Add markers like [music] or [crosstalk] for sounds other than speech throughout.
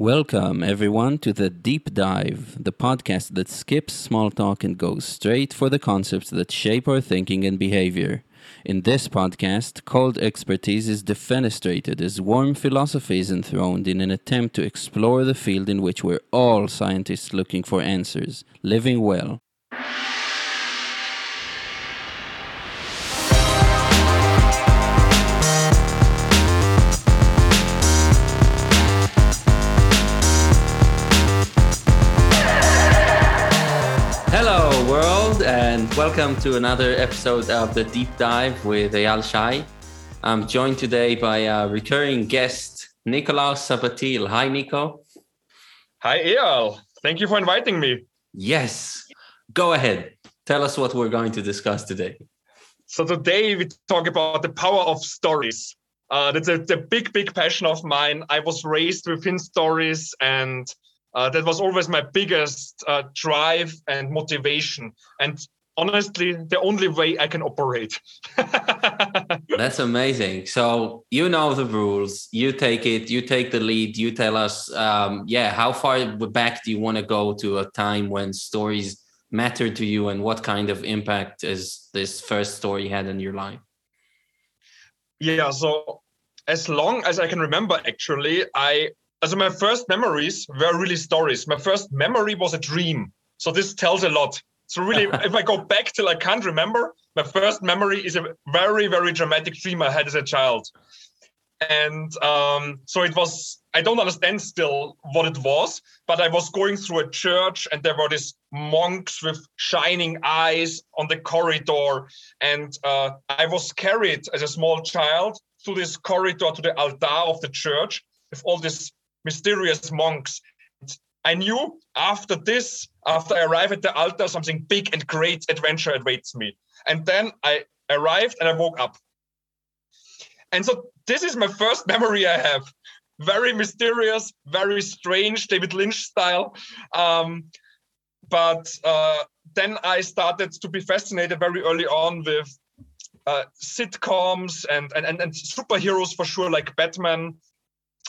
Welcome, everyone, to the Deep Dive, the podcast that skips small talk and goes straight for the concepts that shape our thinking and behavior. In this podcast, cold expertise is defenestrated as warm philosophy is enthroned in an attempt to explore the field in which we're all scientists looking for answers living well. Welcome to another episode of the Deep Dive with Eyal Shay. I'm joined today by a recurring guest, Nikolaus Sabathiel. Hi, Nico. Hi, Eyal. Thank you for inviting me. Yes, go ahead. Tell us what we're going to discuss today. So today we talk about the power of stories. Uh, that's a, the big, big passion of mine. I was raised within stories, and uh, that was always my biggest uh, drive and motivation. And honestly, the only way I can operate. [laughs] That's amazing. So you know the rules. You take it. You take the lead. You tell us. Um, yeah, how far back do you want to go to a time when stories mattered to you, and what kind of impact has this first story had in your life? Yeah. So as long as I can remember, actually, I also my first memories were really stories. My first memory was a dream. So this tells a lot. So really, [laughs] if I go back till I can't remember, my first memory is a very, very dramatic dream I had as a child. And um, so it was, I don't understand still what it was, but I was going through a church and there were these monks with shining eyes on the corridor. And uh, I was carried as a small child through this corridor to the altar of the church with all these mysterious monks. I knew after this, after I arrive at the altar, something big and great adventure awaits me. And then I arrived and I woke up. And so this is my first [laughs] memory I have. Very mysterious, very strange, David Lynch style. Um, but uh, then I started to be fascinated very early on with uh, sitcoms and, and, and, and superheroes for sure, like Batman,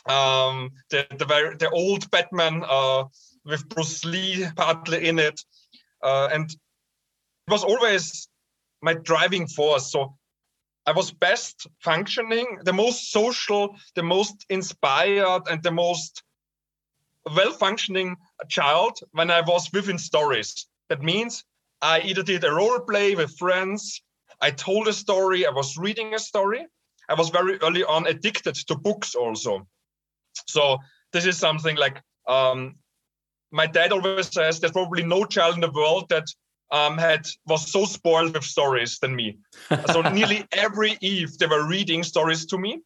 um, the, the, very, the old Batman uh, with Bruce Lee partly in it. Uh, and it was always my driving force. So I was best functioning, the most social, the most inspired, and the most well functioning child when I was within stories. That means I either did a role play with friends, I told a story, I was reading a story. I was very early on addicted to books also. So this is something like um, my dad always says there's probably no child in the world that um, had was so spoiled with stories than me. so [laughs] nearly every eve they were reading stories to me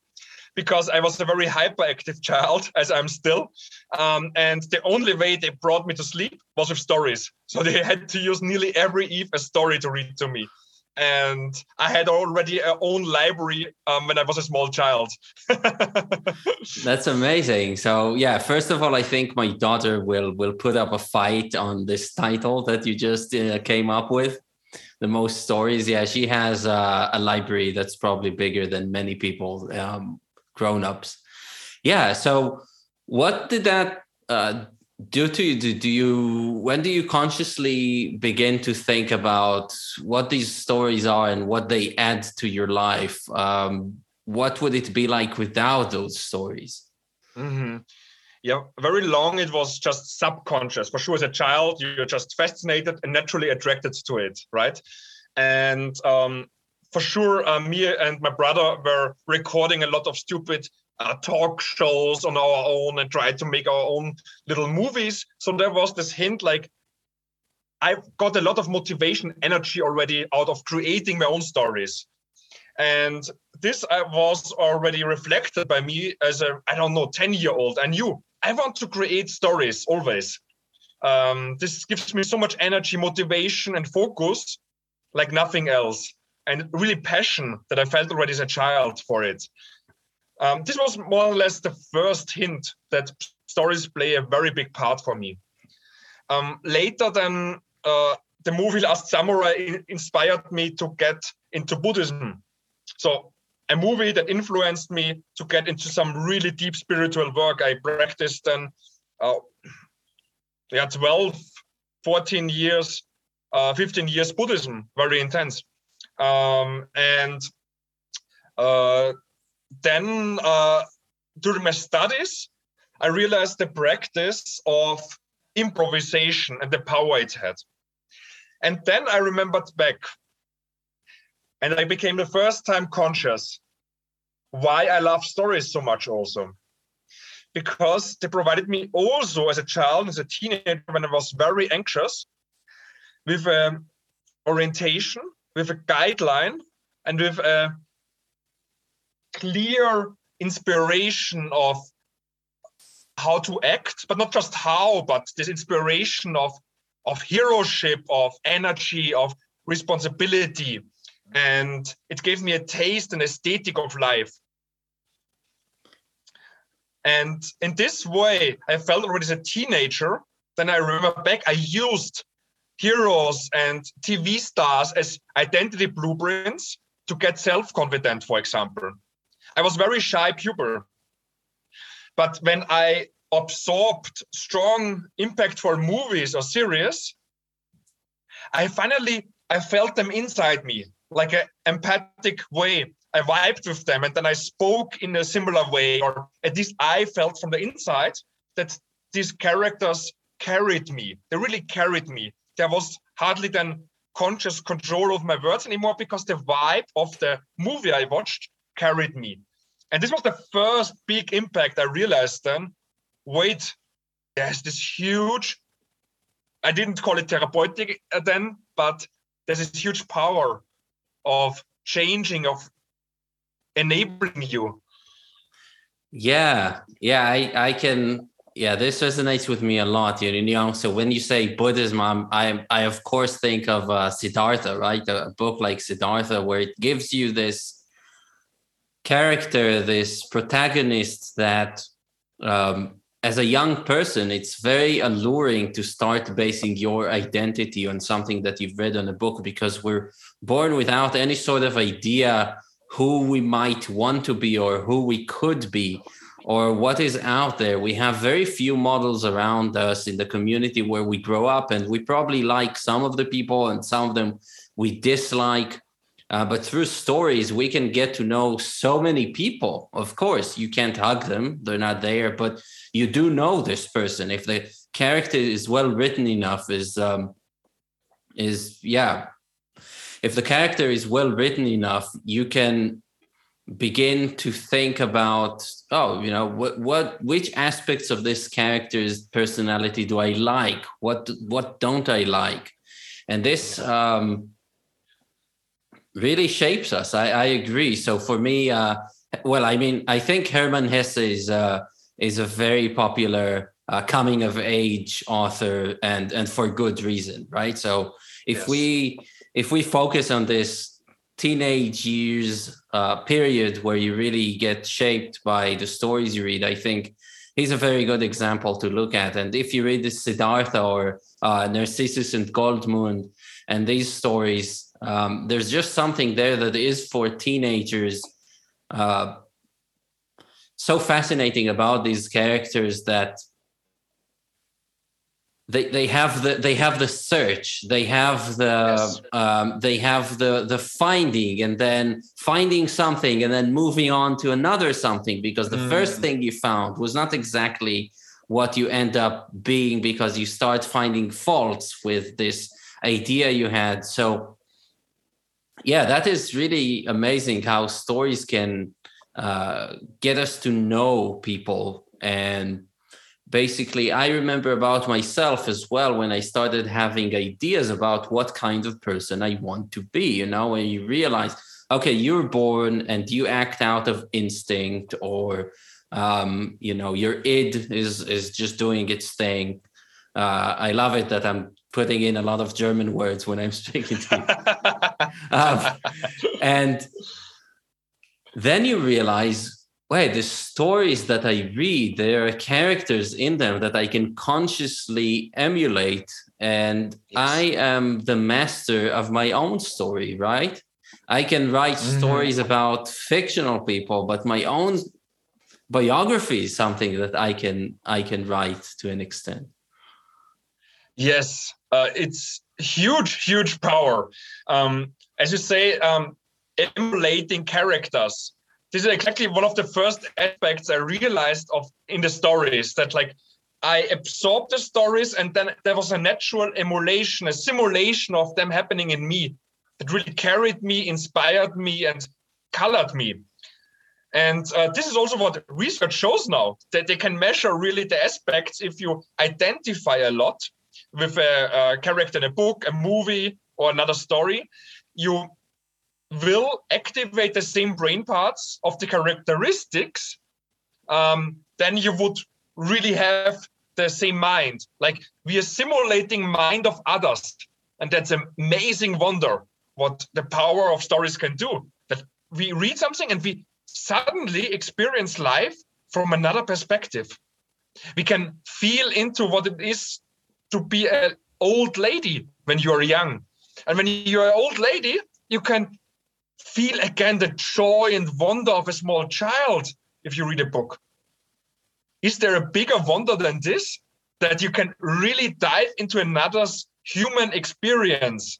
because I was a very hyperactive child, as I'm still. Um, and the only way they brought me to sleep was with stories. So they had to use nearly every eve a story to read to me and I had already a own library um, when I was a small child. [laughs] That's amazing. So yeah, first of all, I think my daughter will will put up a fight on this title that you just uh, came up with. The most stories, yeah, she has uh, a library that's probably bigger than many people, um, grown ups. Yeah. So what did that uh, do to do, do you when do you consciously begin to think about what these stories are and what they add to your life? Um, what would it be like without those stories? Mm-hmm. yeah very long it was just subconscious. For sure as a child you're just fascinated and naturally attracted to it right? And um, for sure uh, me and my brother were recording a lot of stupid uh, talk shows on our own and try to make our own little movies. So there was this hint like I got a lot of motivation, energy already out of creating my own stories. And this uh, was already reflected by me as a, I don't know, 10 year old. I knew I want to create stories always. Um, this gives me so much energy, motivation, and focus like nothing else. And really passion that I felt already as a child for it. Um, this was more or less the first hint that stories play a very big part for me. Um, later, then uh, the movie Last Samurai inspired me to get into Buddhism. So, a movie that influenced me to get into some really deep spiritual work. I practiced then uh, yeah 12 14 years uh, 15 years buddhism very intense um, and uh, then uh, during my studies i realized the practice of improvisation and the power it had. And then i remembered back and i became the first time conscious why i love stories so much also. Because they provided me also as a child, as a teenager, when I was very anxious, with an orientation, with a guideline, and with a clear inspiration of how to act, but not just how, but this inspiration of of heroship, of energy, of responsibility. And it gave me a taste and aesthetic of life. And in this way, I felt already as a teenager. Then I remember back, I used heroes and TV stars as identity blueprints to get self confident, for example. I was very shy pupil. But when I absorbed strong, impactful movies or series, I finally I felt them inside me like an empathic way. I vibed with them and then I spoke in a similar way, or at least I felt from the inside that these characters carried me. They really carried me. There was hardly then conscious control of my words anymore because the vibe of the movie I watched carried me. And this was the first big impact I realized then. Wait, there's this huge, I didn't call it therapeutic then, but there's this huge power of changing, of enabling you. Yeah yeah i i can yeah this resonates with me a lot you know so when you say buddhism I'm, i i of course think of uh, siddhartha right? A book like siddhartha where it gives you this character this protagonist that um, as a young person it's very alluring to start basing your identity on something that you've read on a book because we're born without any sort of idea who we might want to be or who we could be or what is out there. We have very few models around us in the community where we grow up, and we probably like some of the people and some of them we dislike. Uh, but through stories, we can get to know so many people. Of course, you can't hug them, they're not there, but you do know this person. If the character is well written enough, is um, is yeah, if the character is well written enough, you can begin to think about oh you know what what which aspects of this character's personality do i like what what don't i like and this um really shapes us i i agree so for me uh well i mean i think hermann hesse is uh is a very popular uh, coming of age author and and for good reason right so if yes. we if we focus on this teenage years uh, period where you really get shaped by the stories you read, I think he's a very good example to look at. And if you read the Siddhartha or uh, Narcissus and Goldmund and these stories, um, there's just something there that is for teenagers. Uh, so fascinating about these characters that they they have the they have the search they have the yes. um, they have the the finding and then finding something and then moving on to another something because the mm. first thing you found was not exactly what you end up being because you start finding faults with this idea you had so yeah that is really amazing how stories can uh, get us to know people. And basically i remember about myself as well when i started having ideas about what kind of person i want to be you know when you realize okay you're born and you act out of instinct or um, you know your id is is just doing its thing. Uh, i love it that i'm putting in a lot of german words when i'm speaking to you [laughs] [laughs] um, and then you realize wait, the stories that I read, there are characters in them that I can consciously emulate. And yes. I am the master of my own story, right? I can write mm-hmm. stories about fictional people, but my own biography is something that I can I can write to an extent. Yes, uh, it's huge, huge power. Um, as you say, um, emulating characters. This is exactly one of the first aspects I realized of in the stories that like I absorbed the stories and then there was a natural emulation, a simulation of them happening in me. that really carried me, inspired me, and colored me. And uh, this is also what research shows now that they can measure really the aspects if you identify a lot with a, a character in a book, a movie, or another story. You will activate the same brain parts of the characteristics, um, then you would really have the same mind. Like we are simulating mind of others, and that's an amazing wonder what the power of stories can do. That we read something and we suddenly experience life from another perspective. We can feel into what it is to be an old lady when you are young. And when you're an old lady, you can feel again the joy and wonder of a small child if you read a book. Is there a bigger wonder than this? That you can really dive into another's human experience.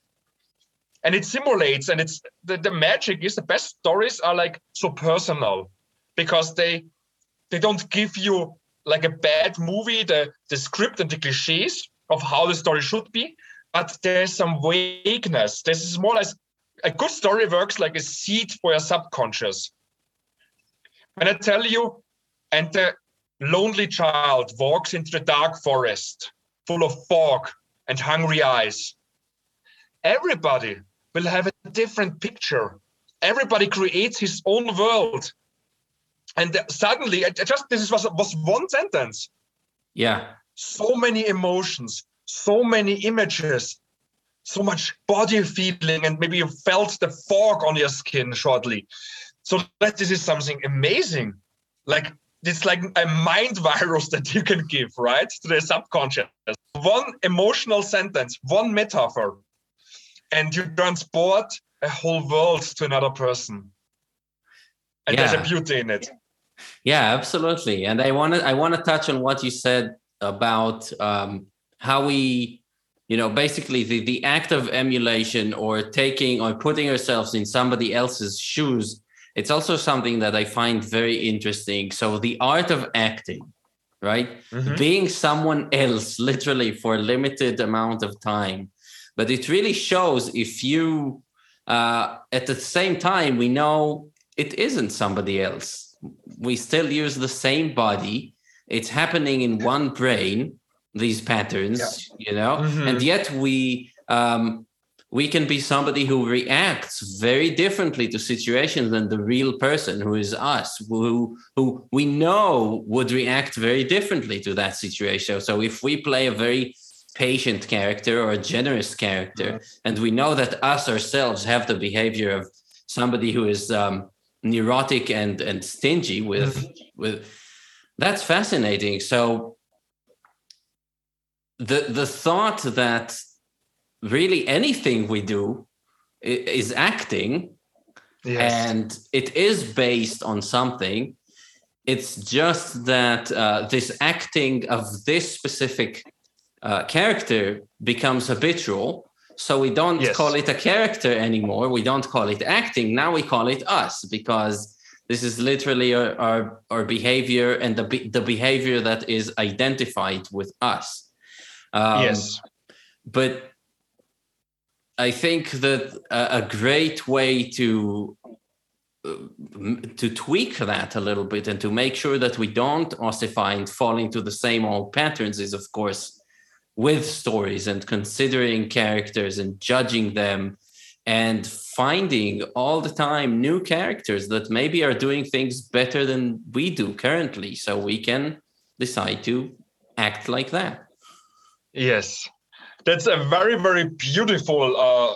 And it simulates, and it's the, the magic is the best stories are like so personal because they they don't give you like a bad movie, the, the script and the cliches of how the story should be, but there's some vagueness. This is more or less a good story works like a seed for your subconscious. When I tell you, and the lonely child walks into the dark forest full of fog and hungry eyes, everybody will have a different picture. Everybody creates his own world. And suddenly, just this was, was one sentence. Yeah. So many emotions, so many images, so much body feeling and maybe you felt the fog on your skin shortly. So that this is something amazing. Like it's like a mind [laughs] virus that you can give right to the subconscious. One emotional sentence one metaphor and you transport a whole world to another person. And yeah. there's a beauty in it. Yeah absolutely. And i want to i want to touch on what you said about um, how we you know basically the, the act of emulation or taking or putting ourselves in somebody else's shoes it's also something that i find very interesting. So the art of acting right? Mm-hmm. being someone else [laughs] literally for a limited amount of time. But it really shows if you uh, at the same time we know it isn't somebody else. We still use the same body. It's happening in one brain these patterns yeah. you know mm-hmm. and yet we um we can be somebody who reacts very differently to situations than the real person who is us who who we know would react very differently to that situation so if we play a very patient character or a generous character mm-hmm. and we know that us ourselves have the behavior of somebody who is um, neurotic and and stingy with mm-hmm. with that's fascinating so the the thought that really anything we do is acting yes. and it is based on something it's just that uh, this acting of this specific uh, character becomes habitual so we don't yes. call it a character anymore we don't call it acting now we call it us because this is literally our, our, our behavior and the, the behavior that is identified with us um, yes. But I think that a, a great way to uh, to tweak that a little bit and to make sure that we don't ossify and fall into the same old patterns is, of course, with stories and considering characters and judging them and finding all the time new characters that maybe are doing things better than we do currently so we can decide to act like that Yes, that's a very, very beautiful, uh,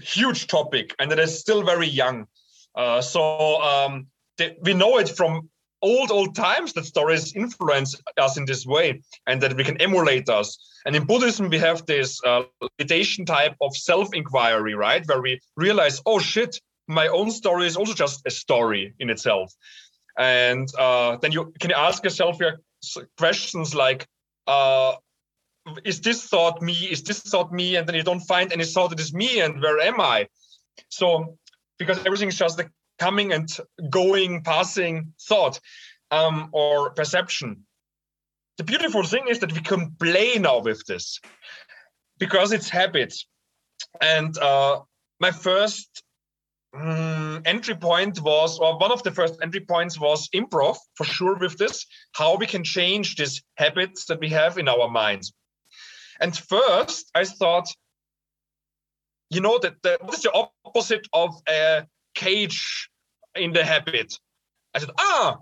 huge topic, and it is still very young. Uh, so um, th- we know it from old, old times that stories influence us in this way, and that we can emulate us. And in Buddhism, we have this uh, meditation type of self-inquiry, right, where we realize, oh shit, my own story is also just a story in itself. and uh, then you can ask yourself your questions like uh, is this thought me? Is this thought me? And then you don't find any thought that is me and where am i? So because everything is just the coming and going passing thought um, or perception. The beautiful thing is that we can play now with this because it's habits and uh, my first um, entry point was, or one of the first entry points was improv for sure with this, how we can change these habits that we have in our minds. And first, I thought, you know, that the, what is the opposite of a cage in the habit? I said, ah,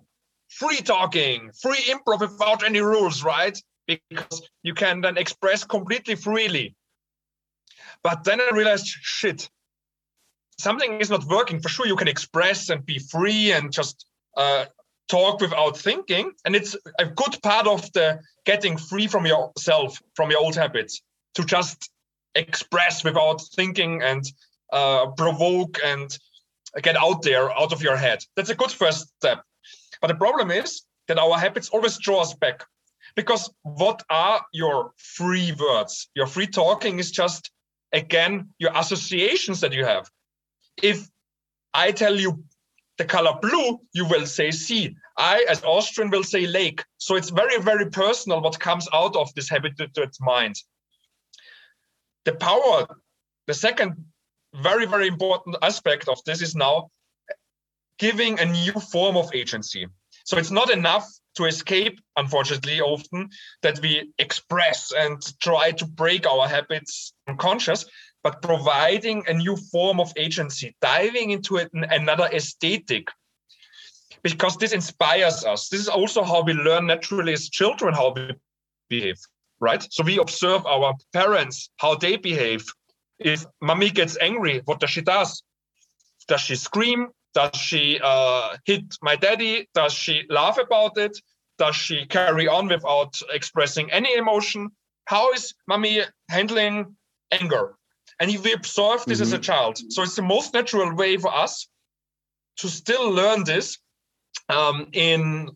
free talking, free improv without any rules, right? Because you can then express completely freely. But then I realized, shit, something is not working. For sure, you can express and be free and just uh, talk without thinking. And it's a good part of the getting free from yourself, from your old habits, to just express without thinking and uh, provoke and get out there, out of your head. That's a good first step. But the problem is that our habits always draw us back. Because what are your free words? Your free talking is just, again, your associations that you have. If I tell you the color blue, you will say sea. I, as Austrian, will say lake. So it's very, very personal what comes out of this habituated mind. The power, the second very, very important aspect of this is now giving a new form of agency. So it's not enough to escape, unfortunately, often that we express and try to break our habits unconscious, but providing a new form of agency, diving into it, another aesthetic, because this inspires us. This is also how we learn naturally as children how we behave, right? So we observe our parents, how they behave. If mommy gets angry, what does she do? Does she scream? Does she uh, hit my daddy? Does she laugh about it? Does she carry on without expressing any emotion? How is mommy handling anger? And we observe this mm-hmm. as a mm-hmm. child. So it's the most natural way for us to still learn this um, in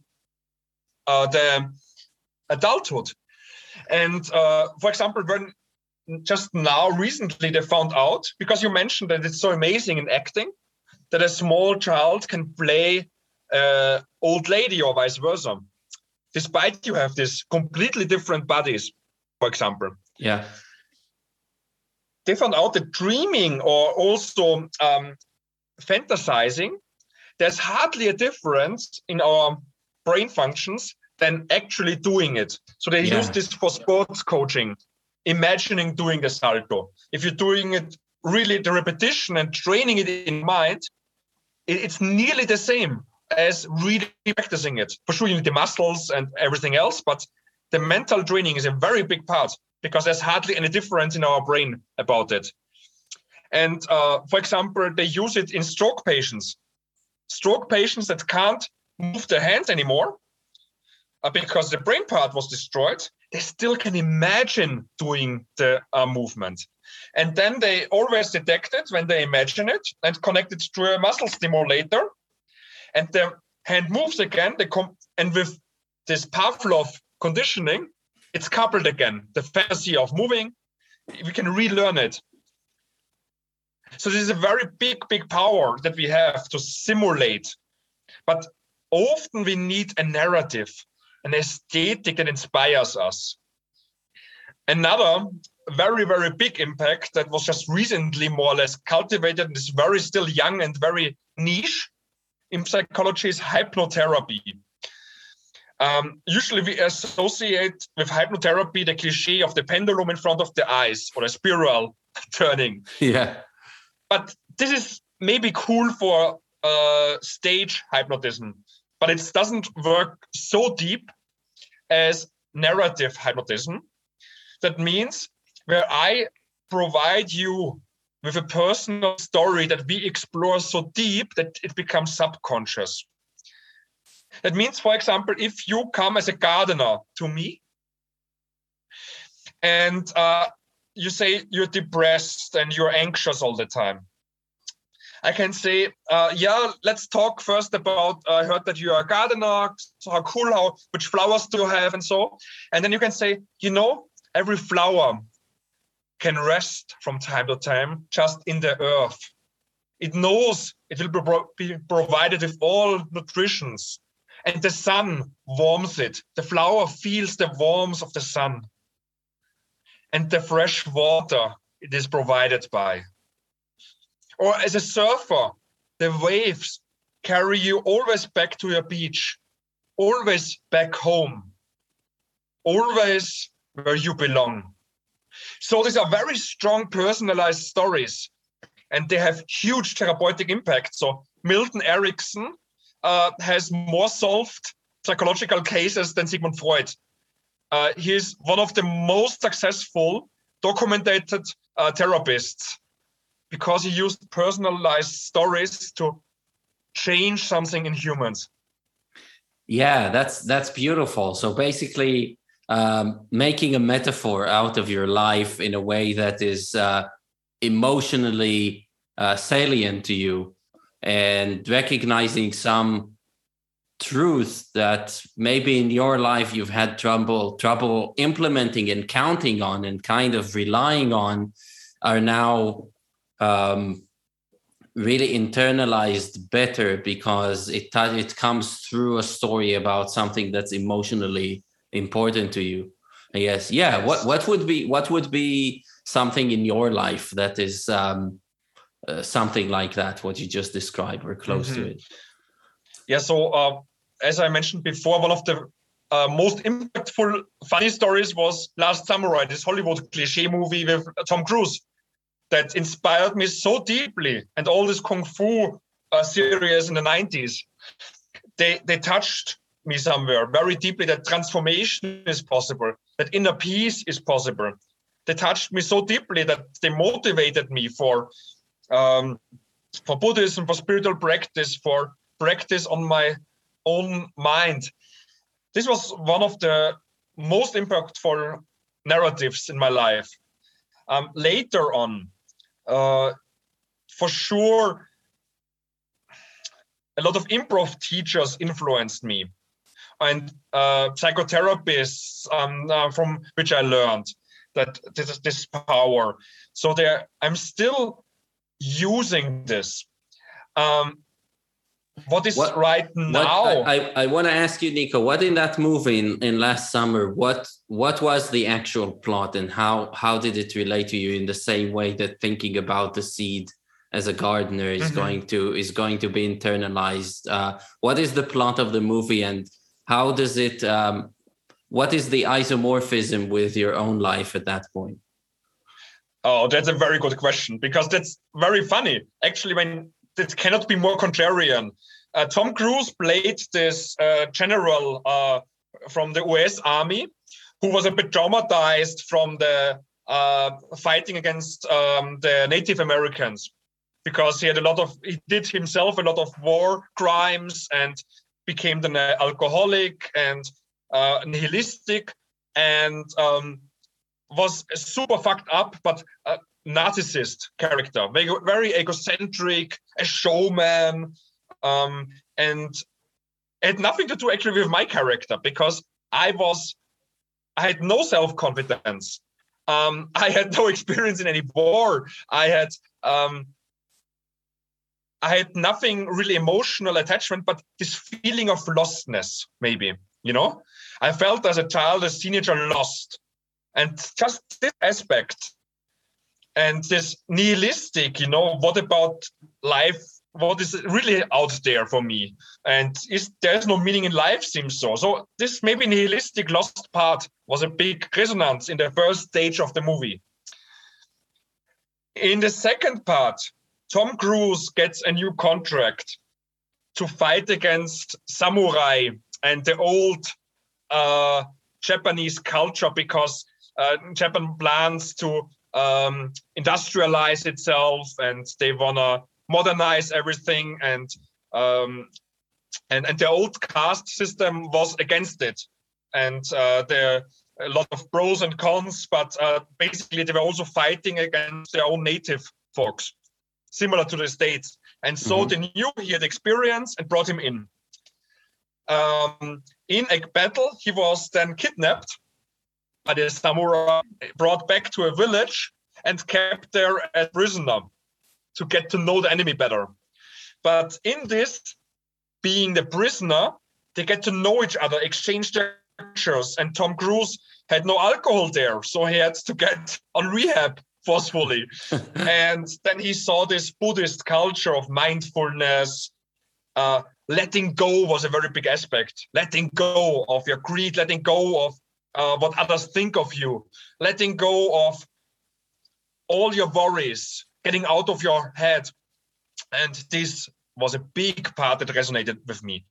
uh, the adulthood. And uh, for example, when just now recently they found out, because you mentioned that it's so amazing in acting, that a small child can play uh, old lady or vice versa, despite you have these completely different bodies, for example. Yeah they found out that dreaming or also um, fantasizing, there's hardly a difference in our brain functions than actually doing it. So they yeah. use this for sports coaching, imagining doing the salto. If you're doing it really the repetition and training it in mind, it's nearly the same as really practicing it. For sure, you need the muscles and everything else, but the mental training is a very big part because there's hardly any difference in our brain about it. And uh, for example, they use it in stroke patients. Stroke patients that can't move their hands anymore uh, because the brain part was destroyed, they still can imagine doing the uh, movement. And then they always detect it when they imagine it and connect it to a muscle stimulator. And the hand moves again. They and with this Pavlov conditioning, it's coupled again. The fantasy of moving, we can relearn it. So this is a very big, big power that we have to simulate. But often we need a narrative, an aesthetic that inspires us. Another very, very big impact that was just recently more or less cultivated and is very still young and very niche in psychology is hypnotherapy. Um, usually, we associate with hypnotherapy the cliche of the pendulum in front of the eyes or a spiral [laughs] turning. Yeah. But this is maybe cool for uh, stage hypnotism, but it doesn't work so deep as narrative hypnotism. That means where I provide you with a personal story that we explore so deep that it becomes subconscious. That means, for example, if you come as a gardener to me and uh, you say you're depressed and you're anxious all the time, I can say, uh, yeah, let's talk first about. Uh, I heard that you are a gardener. So how cool! How which flowers do you have, and so. And then you can say, you know, every flower can rest from time to time just in the earth. It knows it will be, pro- be provided with all nutritions, and the sun warms it. The flower feels the warmth of the sun, and the fresh water it is provided by. Or as a surfer, the waves carry you always back to your beach, always back home, always where you belong. So these are very strong personalized stories and they have huge therapeutic impact. So Milton Erickson uh, has more solved psychological cases than Sigmund Freud. Uh, he's one of the most successful documented uh, therapists because he used personalized stories to change something in humans. Yeah, that's that's beautiful. So basically, um, making a metaphor out of your life in a way that is uh, emotionally uh, salient to you, and recognizing some truth that maybe in your life you've had trouble trouble implementing and counting on and kind of relying on are now um, really internalized better because it it comes through a story about something that's emotionally important to you. I guess. Yeah. What what would be what would be something in your life that is um, uh, something like that? What you just described, or close mm-hmm. to it. Yeah. So uh, as I mentioned before, one of the uh, most impactful funny stories was Last Samurai, this Hollywood cliche movie with Tom Cruise that inspired me so deeply and all this kung fu uh, series in the 90s they they touched me somewhere very deeply that transformation is possible that inner peace is possible they touched me so deeply that they motivated me for um, for buddhism for spiritual practice for practice on my own mind this was one of the most impactful narratives in my life um, later on uh, for sure, a lot of improv teachers influenced me, and uh, psychotherapists um, uh, from which I learned that this is this power. So there, I'm still using this. Um, what is what, right now? What, I, I want to ask you, Nico, what in that movie in, in Last Samurai, what what was the actual plot and how how did it relate to you in the same way that thinking about the seed as a gardener is mm-hmm. going to is going to be internalized? Uh, what is the plot of the movie and how does it um, what is the isomorphism with your own life at that point? Oh, that's a very good question because that's very funny. Actually, when it cannot be more contrarian. Uh, Tom Cruise played this uh, general uh, from the US Army who was a bit traumatized from the uh, fighting against um, the Native Americans because he had a lot of he did himself a lot of war crimes and became an alcoholic and uh, nihilistic and um, was a super fucked up but uh, narcissist character, very, very egocentric, a showman, um, and had nothing to do actually with my character because I was, I had no self confidence. Um, [laughs] I had no experience in any war. I had, um, I had nothing really emotional attachment, but this feeling of lostness, maybe, you know, I felt as a child, as teenager, lost, and just this aspect and this nihilistic you know what about life? What is really out there for me? And is there's no meaning in life seems so. So this maybe nihilistic lost part was a big resonance in the first stage of the movie. In the second part tom cruise gets a new contract to fight against samurai and the old uh, japanese culture because japan plans to um, industrialize itself and they want to modernize everything and um, and and the old caste system was against it and uh, there a lot of pros and cons but uh, basically they were also fighting against their own native folks similar to the states And so mm-hmm. they knew he had experience and brought him in. Um, in a battle, he was then kidnapped by the samurai, brought back to a village, and kept there as prisoner to get to know the enemy better. But in this, being the prisoner, they get to know each other, exchange their pictures, and Tom Cruise had no alcohol there, so he had to get [laughs] on rehab forcefully. [laughs] and then he saw this Buddhist culture of mindfulness. Uh, letting go was a very big aspect. Letting go of your greed, letting go of uh, what others think of you, letting go of all your worries, getting out of your head. And this was a big part that resonated with me.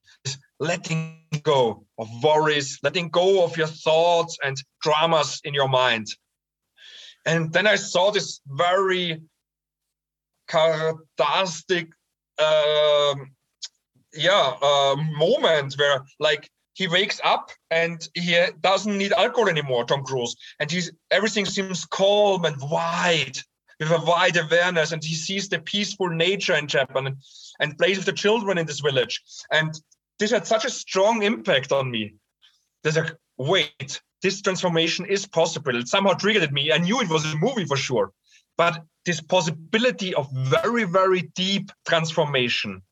letting go of worries, letting go of your thoughts and dramas in your mind. And then I saw this very characteristic, um, yeah, uh, moment where like he wakes up and he doesn't need alcohol anymore, Tom Cruise, and he's everything seems calm and wide with a wide awareness, and he sees the peaceful nature in Japan and, and plays with the children in this village. And this had such a strong impact on me. There's like, wait, this transformation is possible. It somehow triggered me. I knew it was a movie for sure, but this possibility of very, very deep transformation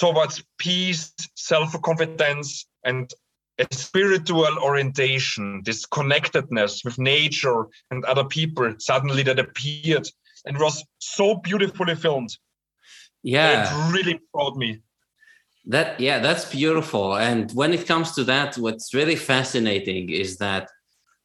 towards peace, self confidence, and a spiritual orientation, this connectedness with nature and other people suddenly that appeared and was so beautifully filmed. Yeah. It really brought me. That yeah, that's beautiful. And when it comes to that, what's really fascinating is that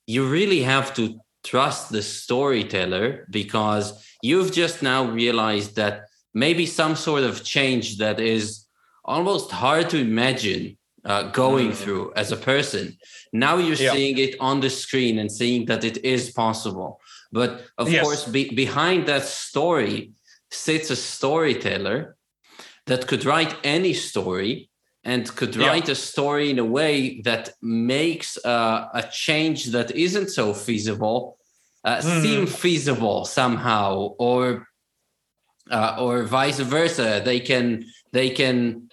you really have to trust the storyteller because you've just now realized that maybe some sort of change that is almost hard to imagine uh, going mm. through as a person. Now you're yeah. seeing it on the screen and seeing that it is possible. But of yes. course, be, behind that story sits a storyteller that could write any story and could write yeah. a story in a way that makes uh, a change that isn't so feasible uh, mm. seem feasible somehow or uh, or vice versa they can they can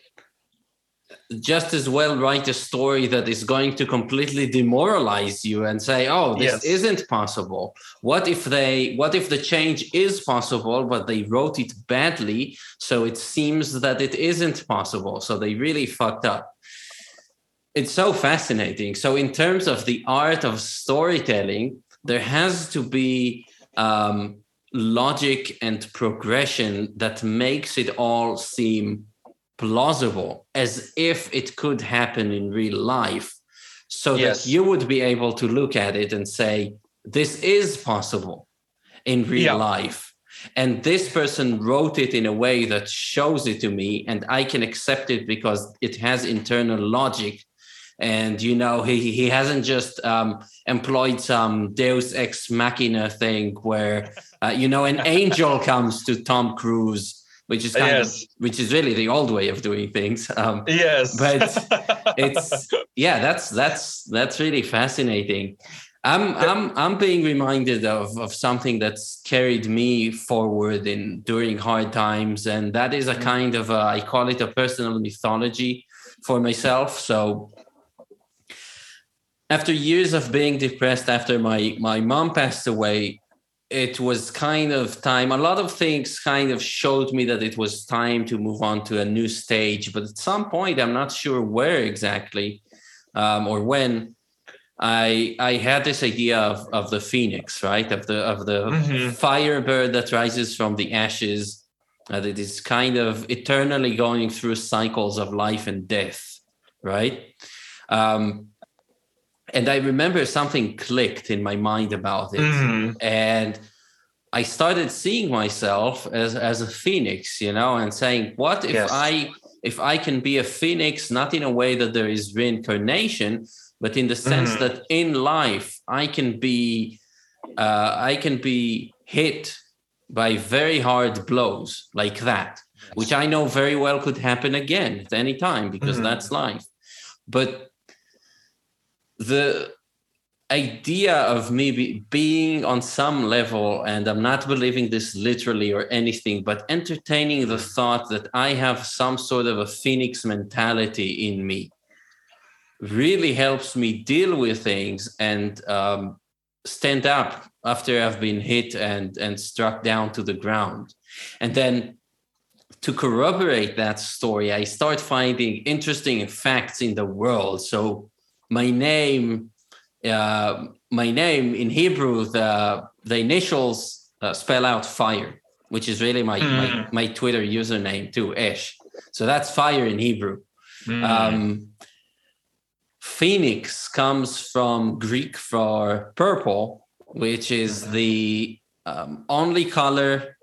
just as well write a story that is going to completely demoralize you and say oh this yes. isn't possible. What if they what if the change is possible but they wrote it badly so it seems that it isn't possible so they really fucked up? It's so fascinating. So in terms of the art of storytelling there has to be um, logic and progression that makes it all seem plausible as if it could happen in real life so yes. that you would be able to look at it and say this is possible in real yeah. life and this person wrote it in a way that shows it to me and i can accept it because it has internal logic and you know he he hasn't just um, employed some deus ex machina thing where uh, you know an [laughs] angel comes to tom cruise which is kind yes. of which is really the old way of doing things. Um, yes, but [laughs] it's yeah, that's that's that's really fascinating. I'm I'm I'm being reminded of of something that's carried me forward in during hard times, and that is a mm-hmm. kind of a, I call it a personal mythology for myself. So after years of being depressed after my my mom passed away it was kind of time. A lot of things kind of showed me that it was time to move on to a new stage. But at some point, I'm not sure where exactly um, or when. I I had this idea of, of the phoenix, right? Of the of the mm-hmm. firebird that rises from the ashes, that it is kind of eternally going through cycles of life and death, right? Um, and I remember something clicked in my mind about it, mm-hmm. and I started seeing myself as as a phoenix, you know, and saying, "What if yes. I if I can be a phoenix, not in a way that there is reincarnation, but in the sense mm-hmm. that in life I can be uh, I can be hit by very hard blows like that, which I know very well could happen again at any time because mm-hmm. that's life, but the idea of maybe being on some level, and I'm not believing this literally or anything, but entertaining the thought that I have some sort of a phoenix mentality in me really helps me deal with things and um, stand up after I've been hit and, and struck down to the ground. And then to corroborate that story, I start finding interesting facts in the world. So my name uh, my name in Hebrew, the the initials uh, spell out fire, which is really my, mm. my, hmm. my Twitter username too, Esh. So that's fire in Hebrew. Mm. Um, Phoenix comes from Greek for purple, which is the um, only color.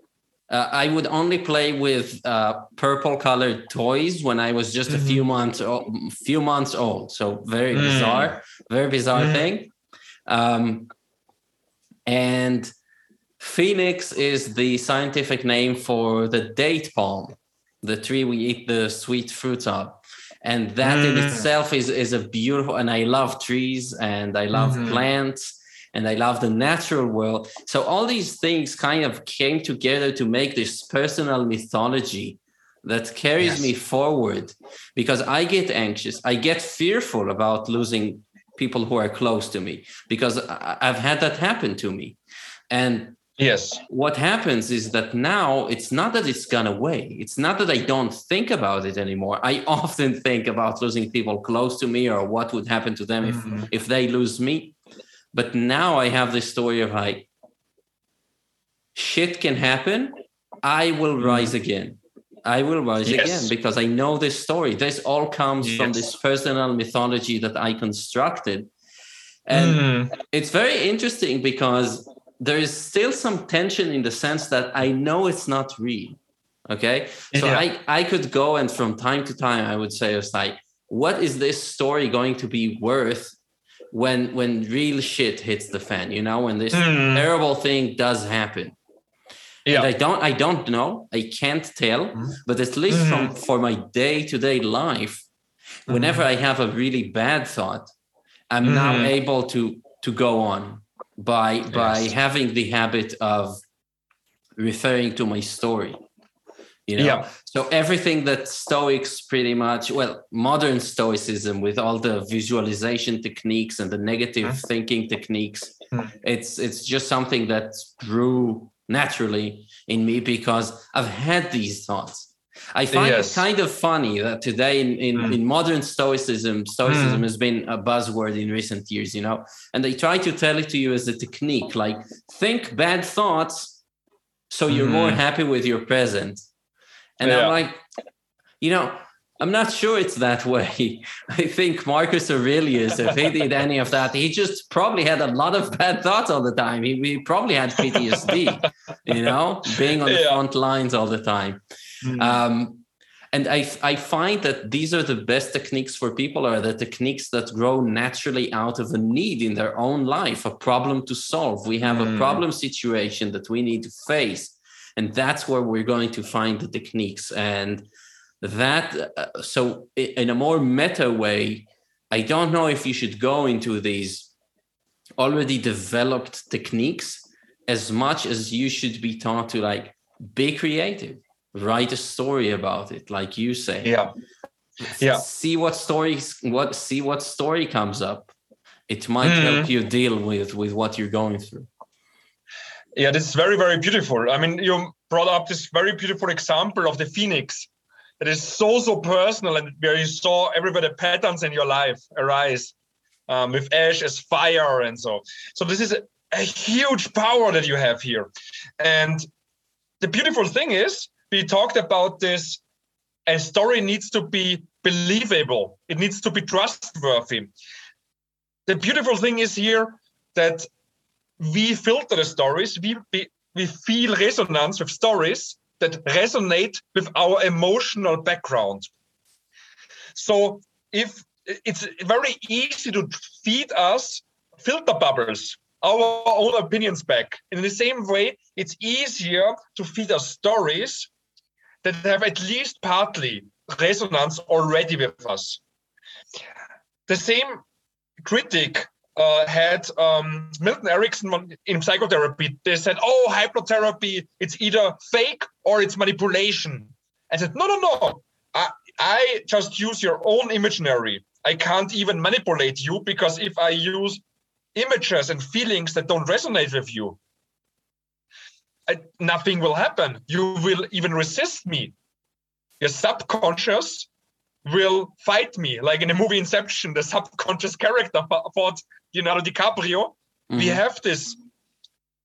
Uh, I would only play with uh, purple colored toys when I was just mm-hmm. a few months old, few months old. So very mm. bizarre, very bizarre mm. thing. Um, and Phoenix is the scientific name for the date palm, the tree we eat the sweet fruits of. And that mm. in itself is, is a beautiful, and I love trees and I love mm-hmm. plants and I love the natural world. So all these things kind of came together to make this personal mythology that carries yes. me forward because I get anxious, I get fearful about losing people who are close to me because I've had that happen to me. And yes, what happens is that now it's not that it's gone away. It's not that I don't think about it anymore. I [laughs] often think about losing people close to me or what would happen to them mm-hmm. if if they lose me. But now I have this story of like shit can happen. I will mm-hmm. rise again. I will rise yes. again because I know this story. This all comes yes. from this personal mythology that I constructed. And mm. it's very interesting because there is still some tension in the sense that I know it's not real. Okay. So yeah. I, I could go and from time to time I would say it's like, what is this story going to be worth when when real shit hits the fan, you know, when this mm. terrible thing does happen? Yeah. And I don't I don't know. I can't tell. Mm-hmm. But at least mm-hmm. from for my day-to-day life, mm-hmm. whenever I have a really bad thought, I'm now mm-hmm. able to to go on by yes. by having the habit of referring to my story. You know? Yeah. So everything that Stoics pretty much, well, modern Stoicism with all the visualization techniques and the negative mm-hmm. thinking techniques, mm-hmm. it's it's just something that grew naturally in me because I've had these thoughts. I find yes. it kind of funny that today in, in, mm. in modern Stoicism, Stoicism mm. has been a buzzword in recent years, you know, and they try to tell it to you as a technique, like think bad thoughts so you're mm. more happy with your present. And yeah. I'm like, you know, I'm not sure it's that way. [laughs] I think Marcus Aurelius, if he did any of that, he just probably had a lot of bad thoughts all the time. He, he probably had PTSD, you [laughs] know, being on the yeah. front lines all the time. Mm. Um, and I, I find that these are the best techniques for people are the techniques that grow naturally out of a need in their own life, a problem to solve. We have mm. a problem situation that we need to face. And that's where we're going to find the techniques. And that uh, so in a more meta way i don't know if you should go into these already developed techniques as much as you should be taught to like be creative write a story about it like you say yeah. Yeah. see what stories what see what story comes up. It might mm. help you deal with with what you're going through yeah this is very very beautiful. I mean you brought up this very beautiful example of the phoenix. That is so so personal and where you saw everywhere the patterns in your life arise um, with ash as fire and so. So this is a, a huge power that you have here. And the beautiful thing is we talked about this a story needs to be believable. It needs to be trustworthy. The beautiful thing is here that we filter the stories we, we, feel resonance with stories that resonate with our emotional background. So if it's very easy to feed us filter bubbles, our own opinions back. In the same way, it's easier to feed us stories that have at least partly resonance already with us. The same critic uh, had um, Milton Erickson in psychotherapy. They said, "Oh, hypnotherapy, it's either fake or it's manipulation." I said, "No, no, no. I, I just use your own imaginary. I can't even manipulate you because if I use images and feelings that don't resonate with you, I, nothing will happen. You will even resist me. Your subconscious will fight me, like in the movie Inception, the subconscious character fought Leonardo DiCaprio. Mm-hmm. We have this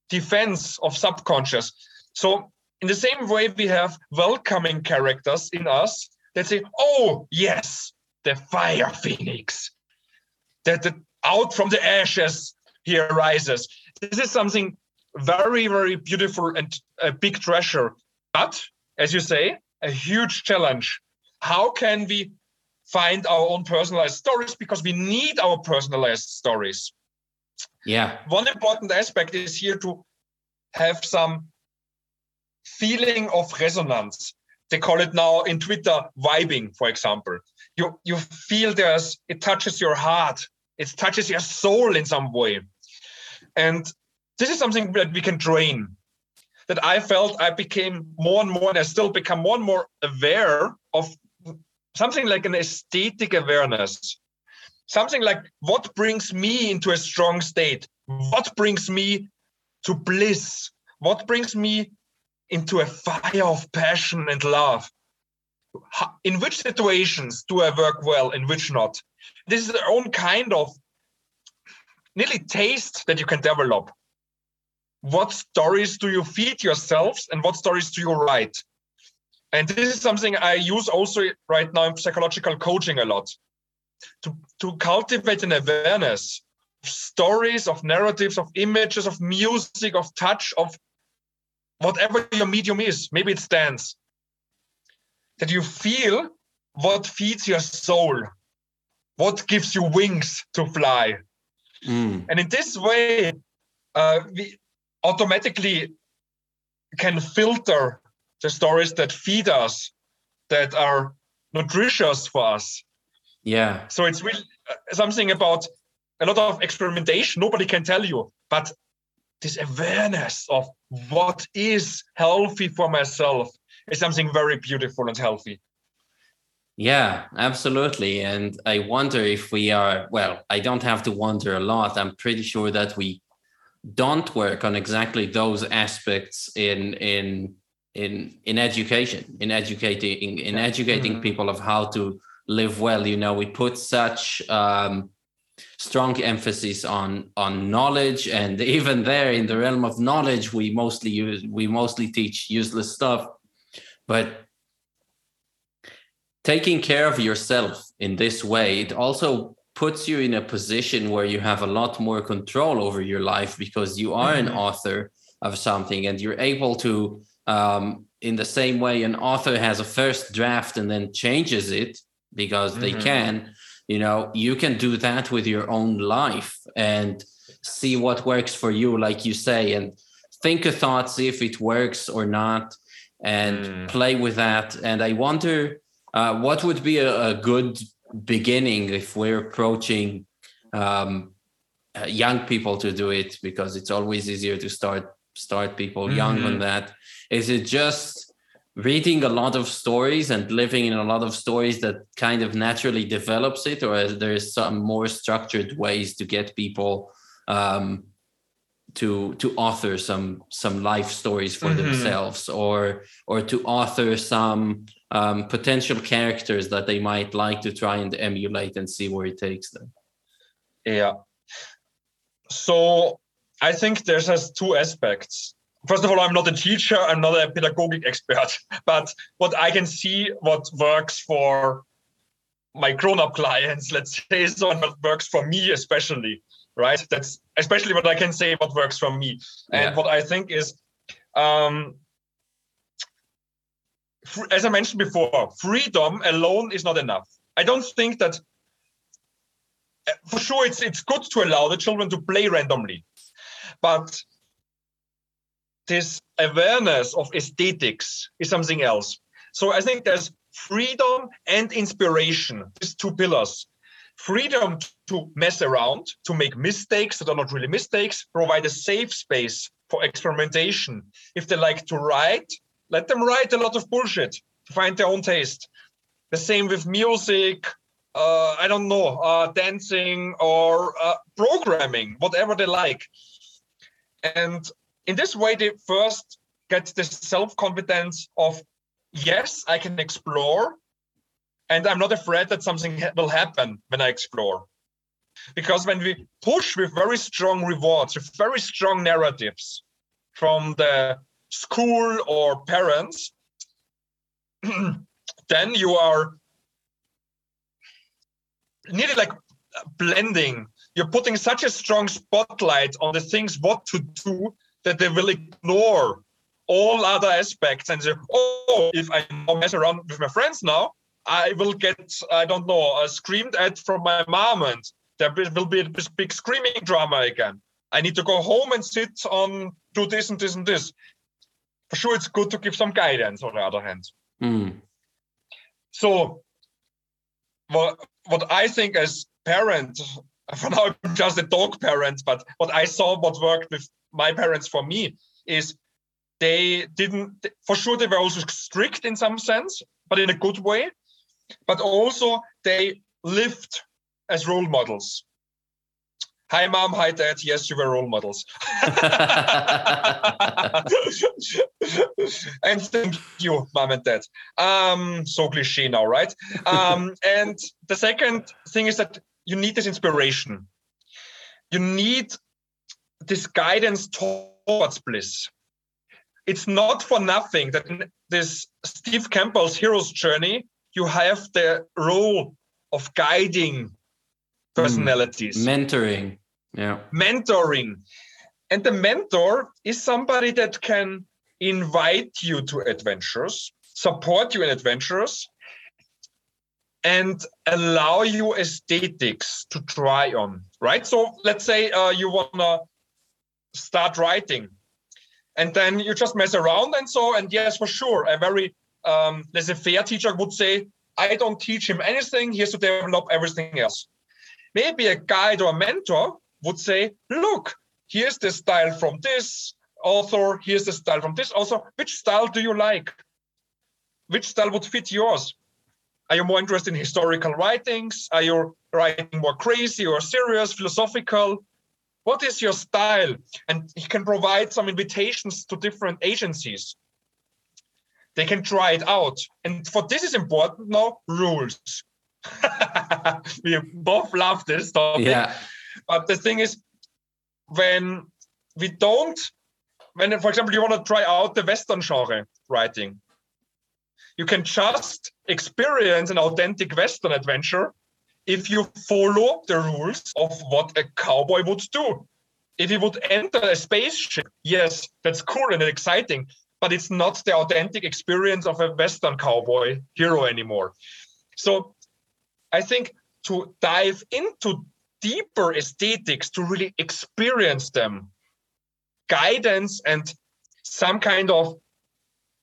defense of subconscious. So, in the same way, we have welcoming characters in us that say, Oh, yes, the fire phoenix, that the, out from the ashes he arises. This is something very, very beautiful and a big treasure. But, as you say, a huge challenge how can we find our own personalized stories because we need our personalized stories. Yeah. One important aspect is here to have some feeling of resonance. They call it now in twitter vibing for example. You you feel there's it touches your heart. It touches your soul in some way. And this is something that we can train that i felt i became more and more and i still become more and more aware of something like an aesthetic awareness, something like what brings me into a strong state, what brings me to bliss, what brings me into a fire of passion and love. In which situations do I work well, in which not? This is their own kind of nearly taste that you can develop. What stories do you feed yourselves and what stories do you write? And this is something I use also right now in psychological coaching a lot to, to cultivate an awareness of stories, of narratives, of images, of music, of touch, of whatever your medium is. Maybe it's dance. That you feel what feeds your soul, what gives you wings to fly. Mm. And in this way, uh, we automatically can filter the stories that feed us, that are nutritious for us. Yeah. So it's really uh, something about a lot of experimentation. Nobody can tell you, but this awareness of what is healthy for myself is something very beautiful and healthy. Yeah, absolutely. And I wonder if we are, well, I don't have to wonder a lot. I'm pretty sure that we don't work on exactly those aspects in in in in education in educating in educating mm-hmm. people of how to live well you know we put such um, strong emphasis on on knowledge and [laughs] even there in the realm of knowledge we mostly use we mostly teach useless stuff but taking care of yourself in this way it also puts you in a position where you have a lot more control over your life because you are mm-hmm. an author of something and you're able to um, in the same way an author has a first draft and then changes it because mm-hmm. they can you know you can do that with your own life and see what works for you like you say and think a thought see if it works or not and mm. play with that and i wonder uh, what would be a, a, good beginning if we're approaching um, uh, young people to do it because it's always easier to start start people mm-hmm. young on that is it just reading a lot of stories and living in a lot of stories that kind of naturally develops it or there's some more structured ways to get people um, to to author some some life stories for mm-hmm. themselves or or to author some um, potential characters that they might like to try and emulate and see where it takes them yeah so i think there's has two aspects first of all, I'm not a teacher, I'm not a pedagogic expert, [laughs] but what I can see what works for my grown-up clients, let's [laughs] say, so and what works for me especially, right? That's especially what I can say what works for me. Yeah. And what I think is um, as I mentioned before, freedom alone is not enough. I don't think that for sure it's it's good to allow the children to play randomly. But this awareness of aesthetics is something else. So I think there's freedom and inspiration, these two pillars. freedom to mess around, to make mistakes that are not really mistakes, provide a safe space for experimentation. If they like to write, let them write a lot of bullshit to find their own taste. The same with music, uh, I don't know, uh, dancing or uh, programming, whatever they like. And in this way, they first get the self confidence of, yes, I can explore. And I'm not afraid that something will happen when I explore. Because when we push with very strong rewards, with very strong narratives from the school or parents, [clears throat] then you are nearly like blending. You're putting such a strong spotlight on the things what to do that they will ignore all other aspects and say, oh, if I mess around with my friends now, I will get, I don't know, uh, screamed at from my mom and there will be this big screaming drama again. I need to go home and sit on, do this and this and this. For sure, it's good to give some guidance on the other hand. Mm. So, what, what I think as parent, [laughs] for now I'm just a dog parent, but what I saw what worked with my parents for me is they didn't for sure they were also strict in some sense but in a good way. But also they lived as role models. Hi mom. Hi dad. Yes you were role models. [laughs] And thank you mom and dad. Um so cliche now right? Um [laughs] and the second thing is that you need this inspiration. You need this guidance towards bliss it's not for nothing that in this Steve Campbell's hero's journey, you have the role of guiding personalities, mm, mentoring, yeah, mentoring. And the mentor is somebody that can invite you to adventures, support you in adventures, and allow you aesthetics to try on, right? So let's say uh, you want to start writing. And then you just mess around and so and yes for sure a very um, laissez-faire teacher would say i don't teach him anything he has to develop everything else. Maybe a guide or a mentor would say look here's the style from this author here's the style from this author. Which style do you like? Which style would fit yours? Are you more interested in historical writings? Are you writing more crazy or serious philosophical what is your style? And he can provide some invitations to different agencies. They can try it out. And for this is important now rules. [laughs] We both love this topic. Yeah. But the thing is when we don't when for example you want to try out the western genre writing you can just experience an authentic western adventure if you follow the rules of what a cowboy would do. If he would enter a spaceship, yes, that's cool and exciting, but it's not the authentic experience of a Western cowboy hero anymore. So I think to dive into deeper aesthetics, to really experience them, guidance and some kind of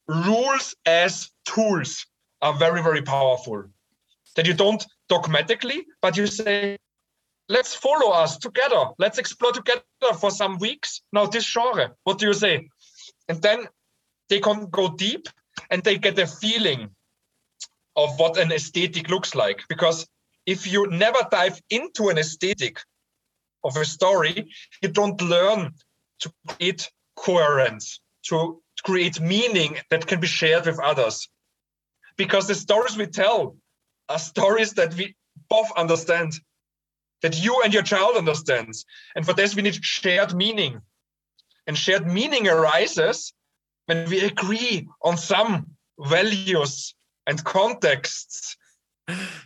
rules as tools are very, very powerful. That you don't dogmatically, but you say, let's follow us together. Let's explore together for some weeks. Now, this genre, what do you say? And then they can go deep and they get a feeling of what an aesthetic looks like. Because if you never dive into an aesthetic of a story, you don't learn to create coherence, to create meaning that can be shared with others. Because the stories we tell are stories that we both understand, that you and your child understands. And for this, we need shared meaning. And shared meaning arises when we agree on some values and contexts.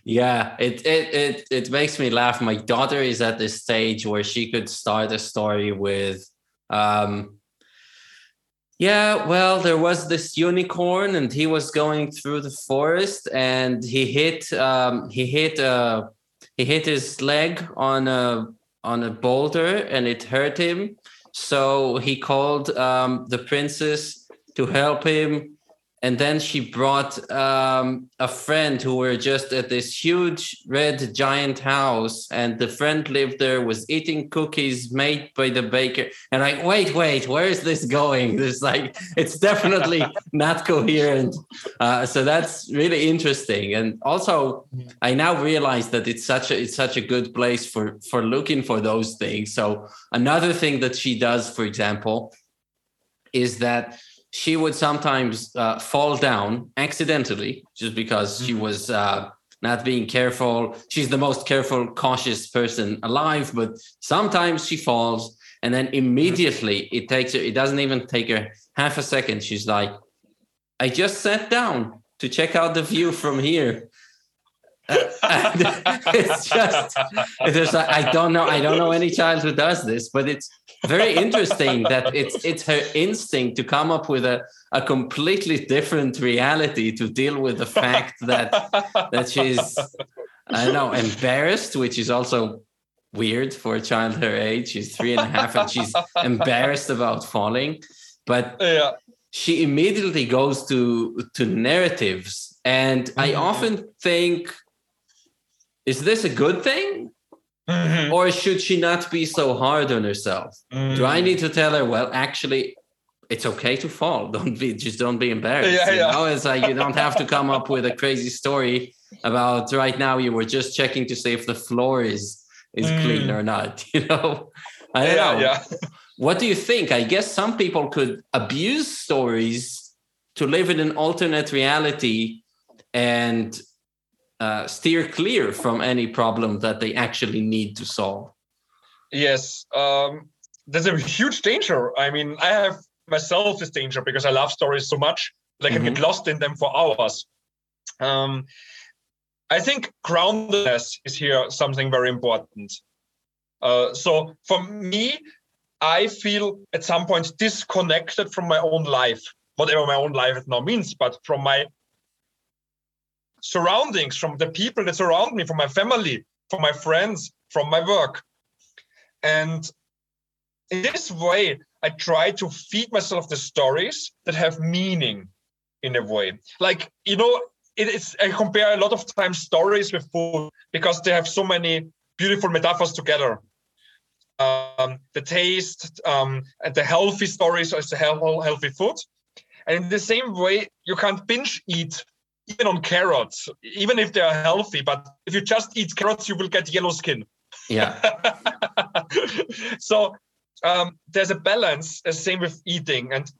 Yeah, it, it it it makes me laugh. My daughter is at this stage where she could start a story with um yeah, well, there was this unicorn, and he was going through the forest, and he hit um, he hit uh, he hit his leg on a on a boulder, and it hurt him. So he called um, the princess to help him, and then she brought um, a friend who were just at this huge red giant house and the friend lived there was eating cookies made by the baker. And like wait wait where is this going? [laughs] There's like it's definitely [laughs] not coherent. Uh, so that's really interesting. And also i now realize that it's such a it's such a good place for for looking for those things. So another thing that she does for example is that she would sometimes uh, fall down accidentally just because she mm-hmm. was uh, not being careful. She's the most careful, cautious person alive, but sometimes she falls and then immediately it takes her, it doesn't even take her half a second. She's like, I just sat down to check out the view from here. [laughs] [laughs] it's just it's there's I don't know I don't know any child who does this, but it's very interesting that it's it's her instinct to come up with a, a completely different reality to deal with the fact that that she's I don't know embarrassed, which is also weird for a child her age. She's three and a half and she's embarrassed about falling, but yeah. she immediately goes to to narratives, and I mm-hmm. often think is this a good thing? Mm-hmm. Or should she not be so hard on herself? Mm-hmm. Do I need to tell her, well, actually, it's okay to fall. [laughs] Don't be just don't be embarrassed. Yeah, you yeah. know, it's like you don't have to come up with a crazy story about right now you were just checking to see if the floor is is mm. clean or not. [laughs] You know, I don't yeah, know. Yeah. What do you think? I guess some people could abuse stories to live in an alternate reality and uh, steer clear from any problem that they actually need to solve. Yes, um, there's a huge danger. I mean, I have myself this danger because I love stories so much that I can mm-hmm. get lost in them for hours. Um, I think groundedness is here something very important. Uh, so for me, I feel at some point disconnected from my own life, whatever my own life now means, but from my surroundings, from the people that surround me, from my family, from my friends, from my work. And in this way, I try to feed myself the stories that have meaning in a way. Like, you know, it is I compare a lot of times stories with food because they have so many beautiful metaphors together. Um, the taste um, and the healthy stories is the healthy food. And in the same way, you can't binge eat even on carrots, even if they are healthy. But if you just eat carrots, you will get yellow skin. Yeah. [laughs] so um, there's a balance. The same with eating, and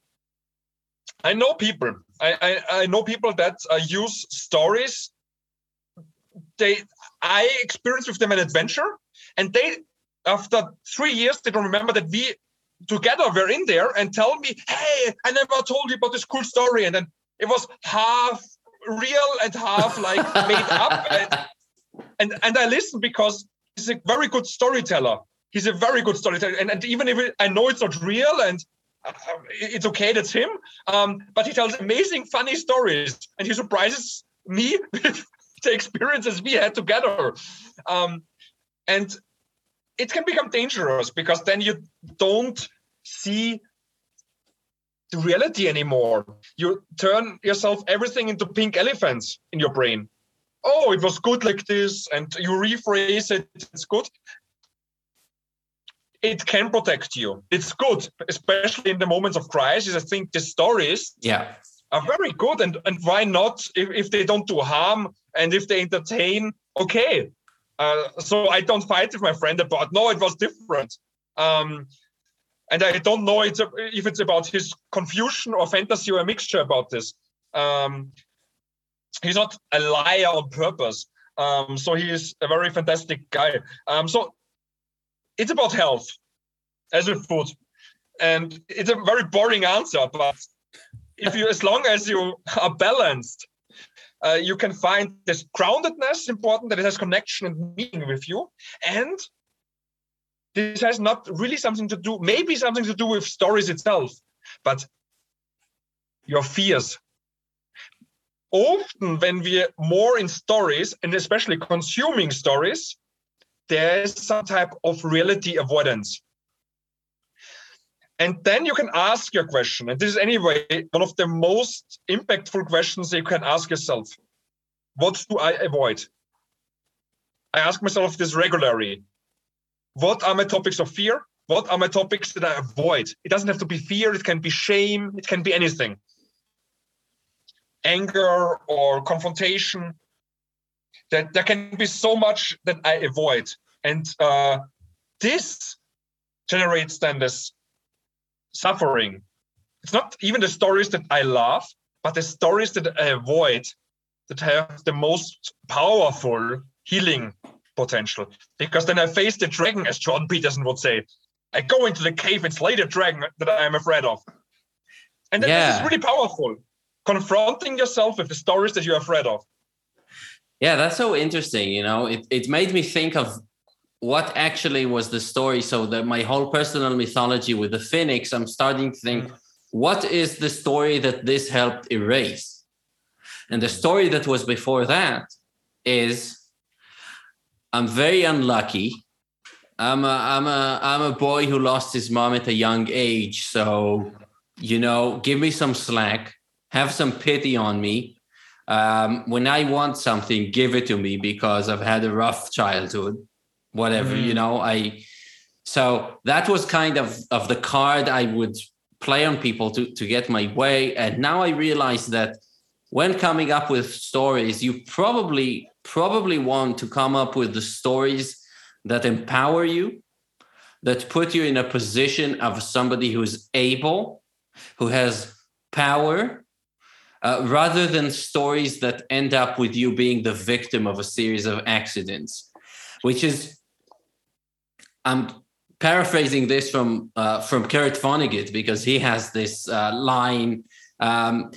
I know people. I I, I know people that uh, use stories. They I experienced with them an adventure, and they after three years they don't remember that we together were in there and tell me, hey, I never told you about this cool story, and then it was half real and half like made up. [laughs] And, and, and I listen because he's a very good storyteller. He's a very good storyteller. And, and even if it, I know it's not real and uh, it's okay, that's him. Um, but he tells amazing, funny stories and he surprises me [laughs] with the experiences we had together. Um, and it can become dangerous because then you don't see the reality anymore. You turn yourself everything into pink elephants in your brain. Oh, it was good like this, and you rephrase it, it's good. It can protect you. It's good, especially in the moments of crisis. I think the stories yeah. are very good. And, and why not if, if they don't do harm and if they entertain, okay. Uh, so I don't fight with my friend about, no, it was different. Um, and I don't know it's a, if it's about his confusion or fantasy or a mixture about this. Um, he's not a liar on purpose. Um, so he is a very fantastic guy. Um, so it's about health as with food, and it's a very boring answer. But if you, as long as you are balanced, uh, you can find this groundedness important that it has connection and meaning with you, and this has not really something to do, maybe something to do with stories itself, but your fears. Often, when we're more in stories, and especially consuming stories, there's some type of reality avoidance. And then you can ask your question. And this is anyway one of the most impactful questions you can ask yourself. What do I avoid? I ask myself this regularly. What are my topics of fear? What are my topics that I avoid? It doesn't have to be fear, it can be shame, it can be anything. Anger or confrontation. That there can be so much that I avoid. And uh, this generates then this suffering. It's not even the stories that I love, but the stories that I avoid that have the most powerful healing potential. Because then I face the dragon, as Jordan Peterson would say. I go into the cave and slay the dragon that I am afraid of. And yeah. this is really powerful. Confronting yourself with the stories that you're afraid of. Yeah, that's so interesting. You know, it, it made me think of what actually was the story. So that my whole personal mythology with the phoenix, I'm starting to think, mm. what is the story that this helped erase? And the story that was before that is I'm very unlucky. I'm a I'm a I'm a boy who lost his mom at a young age. So, you know, give me some slack, have some pity on me. Um, when I want something, give it to me because I've had a rough childhood. Whatever, mm. you know, I so that was kind of of the card I would play on people to to get my way. And now I realize that when coming up with stories, you probably probably want to come up with the stories that empower you, that put you in a position of somebody who's able, who has power, uh, rather than stories that end up with you being the victim of a series of accidents, which is, I'm paraphrasing this from uh, from Kurt Vonnegut because he has this uh, line um,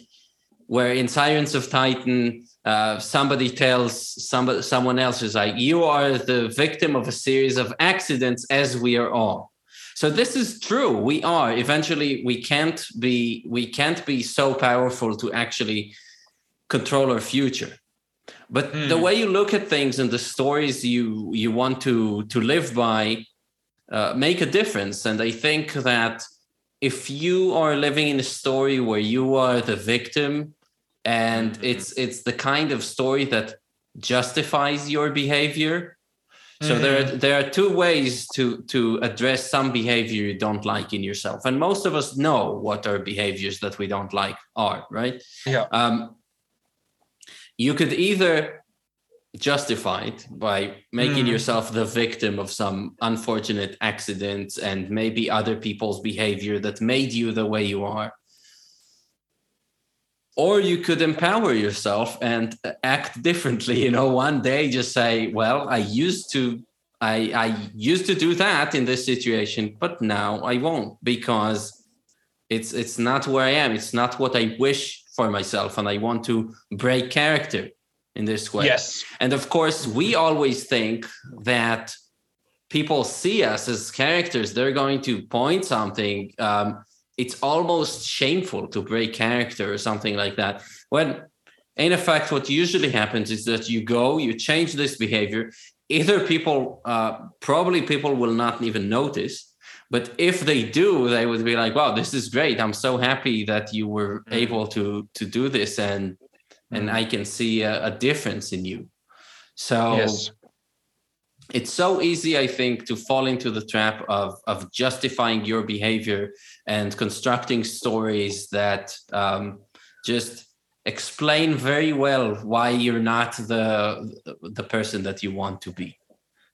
where in Sirens of Titan, uh, somebody tells somebody, someone else is like, you are the victim of a series of accidents as we are all. So this is true. We are eventually we can't be we can't be so powerful to actually control our future. But mm. the hmm. way you look at things and the stories you you want to to live by uh, make a difference. And I think that if you are living in a story where you are the victim and mm-hmm. it's it's the kind of story that justifies your behavior so mm-hmm. there are there are two ways to to address some behavior you don't like in yourself and most of us know what our behaviors that we don't like are right yeah um, you could either justify it by making mm. yourself the victim of some unfortunate accident and maybe other people's behavior that made you the way you are or you could empower yourself and act differently you know one day just say well i used to i i used to do that in this situation but now i won't because it's it's not where i am. It's not what i wish for myself and i want to break character in this way. Yes. And of course we always think that people see us as characters. They're going to point something um, it's almost shameful to break character or something like that. When in effect, what usually happens is that you go, you change this behavior. Either people, uh, probably people will not even notice, but if they do, they would be like, "Wow, this is great! I'm so happy that you were mm. able to to do this, and mm. and I can see a, a difference in you." So. Yes it's so easy i think to fall into the trap of of justifying your behavior and constructing stories that um, just explain very well why you're not the the person that you want to be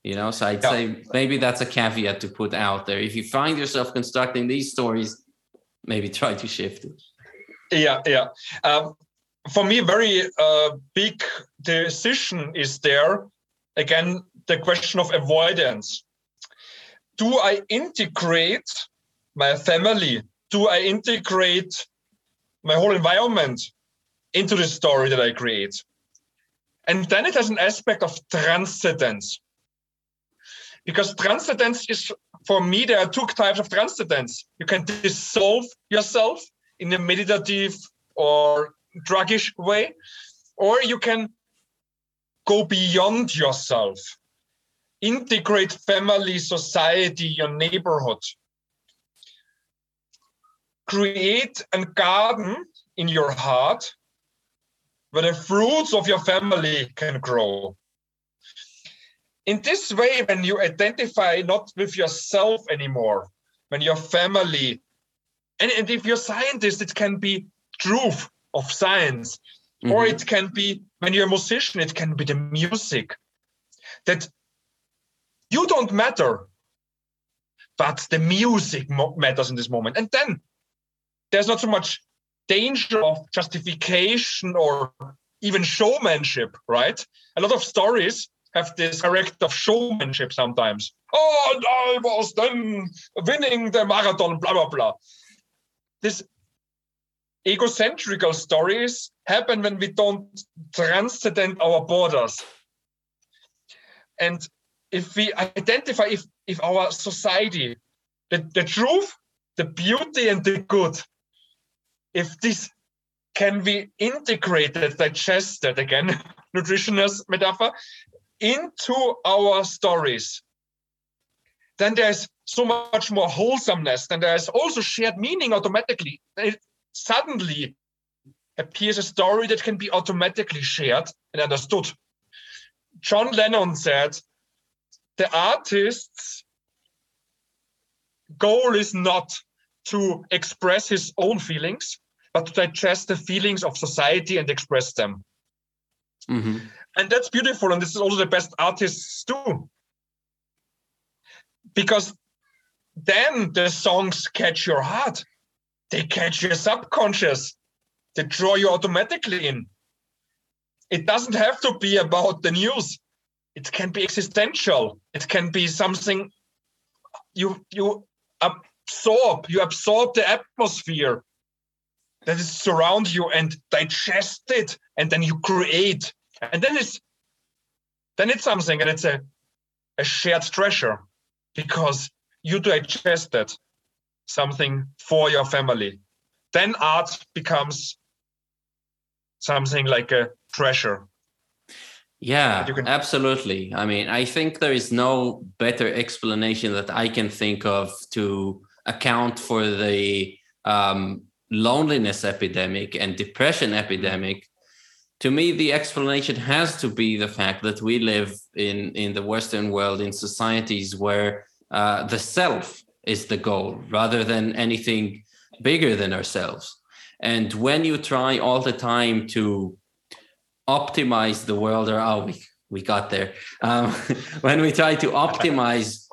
you know? So i'd yeah. say maybe that's a caveat to put out there. If you find yourself constructing these stories maybe try to shift it. Yeah yeah. Um, for me very uh, big decision is there. Again the question of avoidance. Do I integrate my family? Do I integrate my whole environment into the story that I create? And then it has an aspect of transcendence. Because transcendence is, for me, there are two types of transcendence. You can dissolve yourself in a meditative or druggish way, or you can go beyond yourself integrate family, society, your neighborhood. Create a garden in your heart where the fruits of your family can grow. In this way, when you identify not with yourself anymore, when your family, and, and if you're scientist, it can be truth of science, mm-hmm. or it can be when you're a musician, it can be the music that you don't matter, but the music matters in this moment. And then there's not so much danger of justification or even showmanship, right? A lot of stories have this character of showmanship sometimes. Oh, and I was then winning the marathon, blah, blah, blah. This egocentrical stories happen when we don't transcend our borders. And if we identify if, if our society, the, the truth, the beauty, and the good, if this can be integrated, digested again, [laughs] nutritionist metaphor, into our stories, then there's so much more wholesomeness. Then there's also shared meaning automatically. It suddenly appears a story that can be automatically shared and understood. John Lennon said, the artist's goal is not to express his own feelings, but to digest the feelings of society and express them. Mm-hmm. And that's beautiful. And this is also the best artists do. Because then the songs catch your heart, they catch your subconscious, they draw you automatically in. It doesn't have to be about the news. It can be existential. It can be something you you absorb. You absorb the atmosphere that is surround you and digest it and then you create. And then it's then it's something and it's a, a shared treasure because you digested something for your family. Then art becomes something like a treasure. Yeah absolutely. I mean i think there is no better explanation that i can think of to account for the um, loneliness epidemic and depression epidemic to me the explanation has to be the fact that we live in in the western world in societies where uh, the self is the goal rather than anything bigger than ourselves. And when you try all the time to optimize the world or oh we, we got there. Um, [laughs] when we try to optimize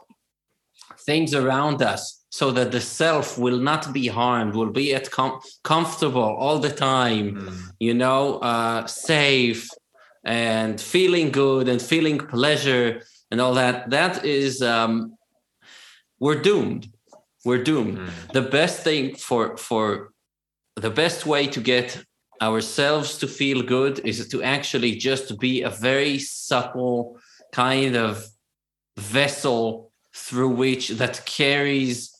things around us so that the self will not be harmed will be at com- comfortable all the time mm. you know uh, safe and feeling good and feeling pleasure and all that that is um, we're doomed we're doomed mm. the best thing for for the best way to get ourselves to feel good is to actually just be a very subtle kind of vessel through which that carries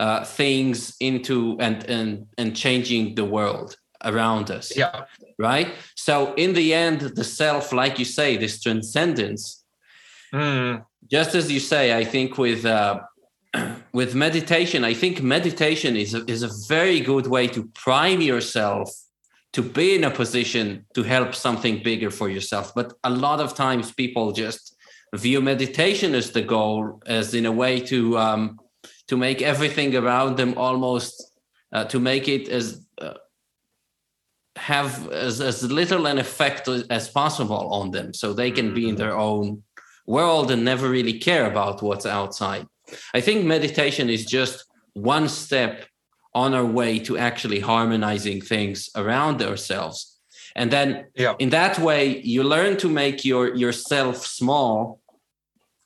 uh, things into and and and changing the world around us yeah. right? So in the end the self like you say this transcendence mm. just as you say i think with uh, [clears throat] with meditation i think meditation is a, is a very good way to prime yourself to be in a position to help something bigger for yourself. But a lot of times people just view meditation as the goal as in a way to um, to make everything around them almost uh, to make it as uh, have as, as little an effect as possible on them so they can be in mm-hmm. their own world and never really care about what's outside i think meditation is just one step on our way to actually harmonizing things around ourselves and then yeah. in that way you learn to make your yourself small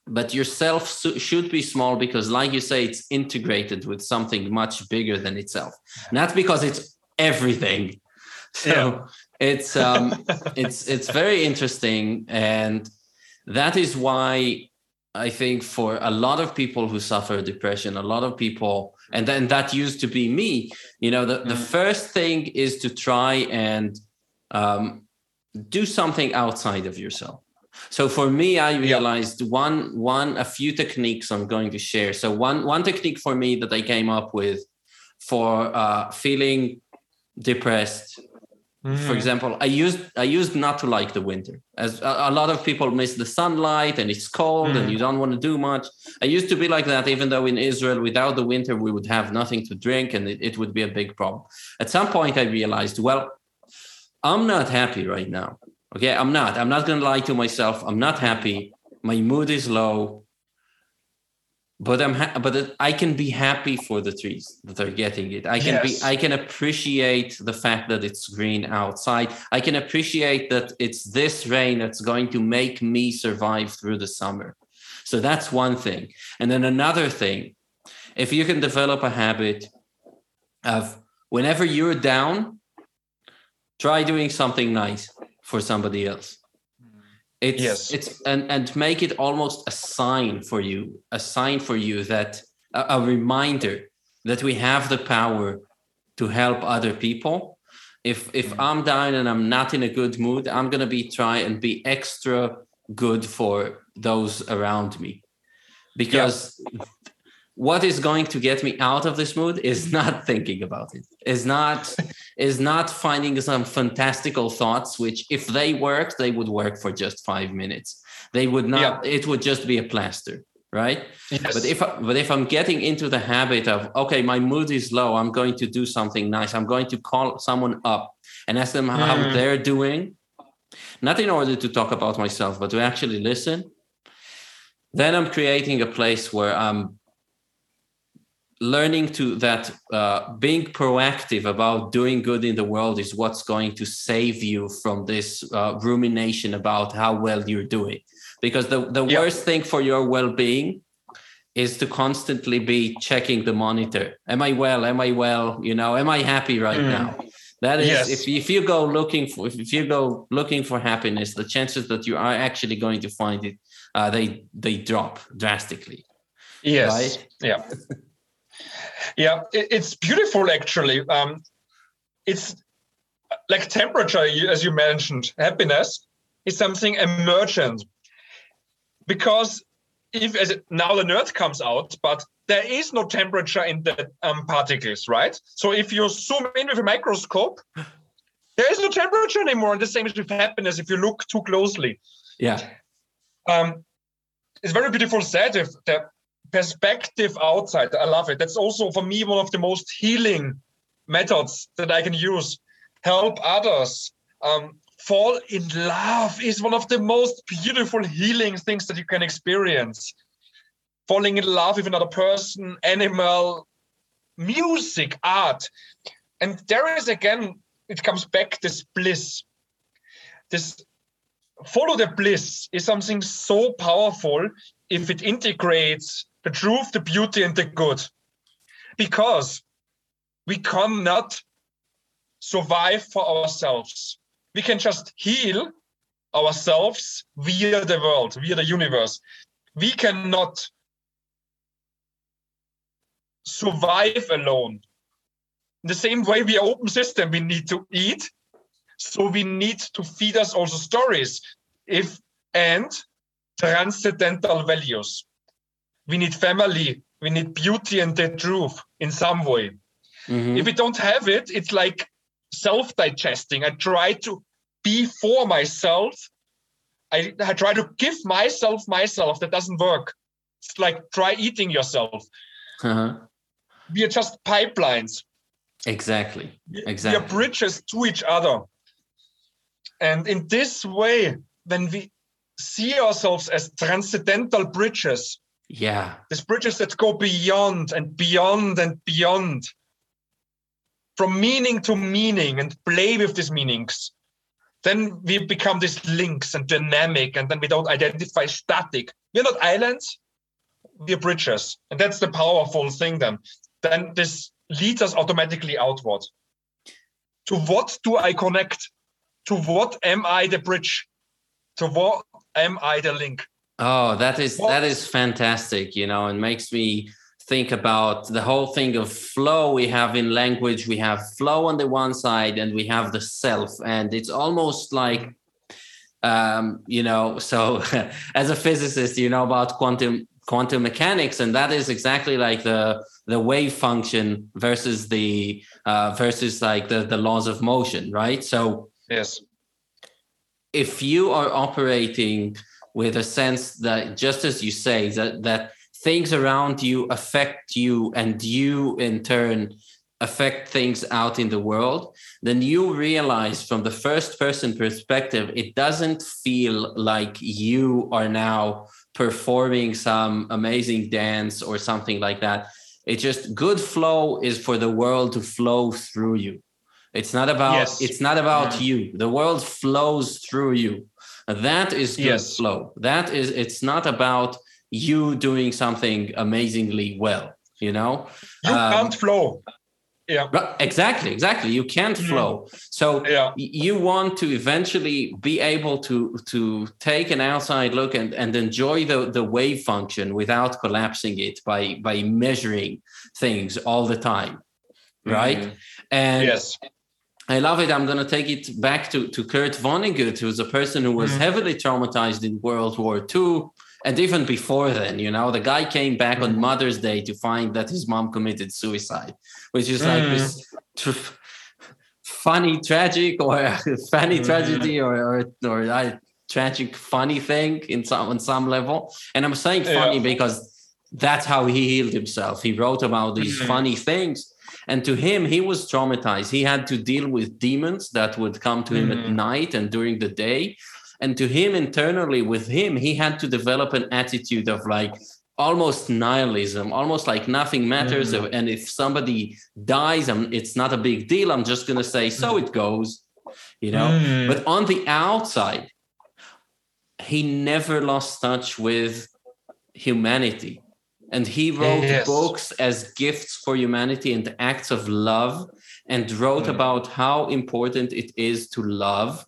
but yourself should be small because like you say it's integrated with something much bigger than itself not because it's everything [laughs] so yeah. it's um [laughs] it's it's very interesting and that is why i think for a lot of people who suffer depression a lot of people and then that used to be me you know the, the mm. first thing is to try and um, do something outside of yourself so for me, I realized yeah. one one a few techniques I'm going to share. So one one technique for me that I came up with for uh, feeling depressed. Mm-hmm. For example, I used I used not to like the winter. As a, a lot of people miss the sunlight and it's cold Mm. and you don't want to do much. I used to be like that, even though in Israel, without the winter, we would have nothing to drink and it, it would be a big problem. At some point, I realized, well, I'm not happy right now. Okay, I'm not. I'm not going to lie to myself. I'm not happy. My mood is low. But I'm ha- but it- I can be happy for the trees that are getting it. I can Yes. be I can appreciate the fact that it's green outside. I can appreciate that it's this rain that's going to make me survive through the summer. So that's one thing. And then another thing, if you can develop a habit of whenever you're down, try doing something nice for somebody else. Mm. It's Yes. it's and and make it almost a sign for you, a sign for you that a, a reminder that we have the power to help other people. If if mm. I'm down and I'm not in a good mood, I'm gonna be try and be extra good for those around me. Because what is going to get me out of this mood is [laughs] not thinking about it is not is not finding some fantastical thoughts which if they worked they would work for just five minutes they would not it would just be a plaster right Yes. but if but if i'm getting into the habit of okay my mood is low i'm going to do something nice i'm going to call someone up and ask them how Mm. they're doing not in order to talk about myself but to actually listen then i'm creating a place where i'm learning to that uh, being proactive about doing good in the world is what's going to save you from this uh, rumination about how well you're doing because the, the Yeah. worst thing for your well-being is to constantly be checking the monitor am i well am i well you know am i happy right Mm. now that is Yes. if, if you go looking for if you go looking for happiness the chances that you are actually going to find it uh, they they drop drastically yes. right? Yeah. [laughs] yeah. It, it's beautiful, actually. Um, it's like temperature, as you mentioned, happiness is something emergent. Because if as it, now the nerd comes out, but there is no temperature in the um, particles, right? So if you zoom in with a microscope, there is no temperature anymore. And the same is with happiness if you look too closely. yeah um, it's very beautiful said if the perspective outside. I love it. That's also for me one of the most healing methods that i can use. Help others um, fall in love is one of the most beautiful healing things that you can experience. Falling in love with another person animal music art. And there is again it comes back this bliss. This follow the bliss is something so powerful if it integrates the truth, the beauty, and the good. Because we cannot survive for ourselves. We can just heal ourselves via the world, via the universe. We cannot survive alone. In the same way, we are open system. We need to eat, so we need to feed us also stories if and transcendental values we need family. We need beauty and the truth in some way. Mhm. if we don't have it it's like self-digesting. I try to be for myself. I, I try to give myself myself. That doesn't work. It's like try eating yourself. Uh-huh. we are just pipelines. Exactly. exactly we are bridges to each other. And in this way, when we see ourselves as transcendental bridges, Yeah. these bridges that go beyond and beyond and beyond, from meaning to meaning and play with these meanings, then we become these links and dynamic, and then we don't identify static. We're not islands, we're bridges. And that's the powerful thing then. Then this leads us automatically outward. To what do I connect? To what am I the bridge? To what am I the link? Oh, that is that is fantastic, you know, and makes me think about the whole thing of flow we have in language. We have flow on the one side and we have the self. And it's almost like um, you know, [laughs] so [laughs] as a physicist, you know about quantum quantum mechanics, and that is exactly like the the wave function versus the uh, versus like the the laws of motion, right? So yes, if you are operating with a sense that just as you say that that things around you affect you and you in turn affect things out in the world then you realize from the first person perspective it doesn't feel like you are now performing some amazing dance or something like that it's just good flow is for the world to flow through you it's not about yes. it's not about yeah. you the world flows through you that is good yes. flow that is it's not about you doing something amazingly well you know you um, can't flow yeah exactly exactly you can't mm-hmm. flow so yeah. you want to eventually be able to to take an outside look and and enjoy the the wave function without collapsing it by by measuring things all the time right mm. and yes I love it. I'm going to take it back to, to Kurt Vonnegut, who's a person who was mm. heavily traumatized in World War II. And even before then, you know, the guy came back mm. on Mother's Day to find that his mom committed suicide, which is mm. like this tr- funny, tragic, or [laughs] funny mm. tragedy, or or, or tragic, funny thing in some on some level. And I'm saying funny yeah. because that's how he healed himself. He wrote about these mm. funny things and to him, he was traumatized. He had to deal with demons that would come to him mm-hmm. at night and during the day. And to him, internally, with him, he had to develop an attitude of like almost nihilism, almost like nothing matters. Mm-hmm. And if somebody dies, I'm, it's not a big deal. I'm just going to say, so it goes, you know. Mm-hmm. But on the outside, he never lost touch with humanity and he wrote yes. books as gifts for humanity and acts of love and wrote mm. about how important it is to love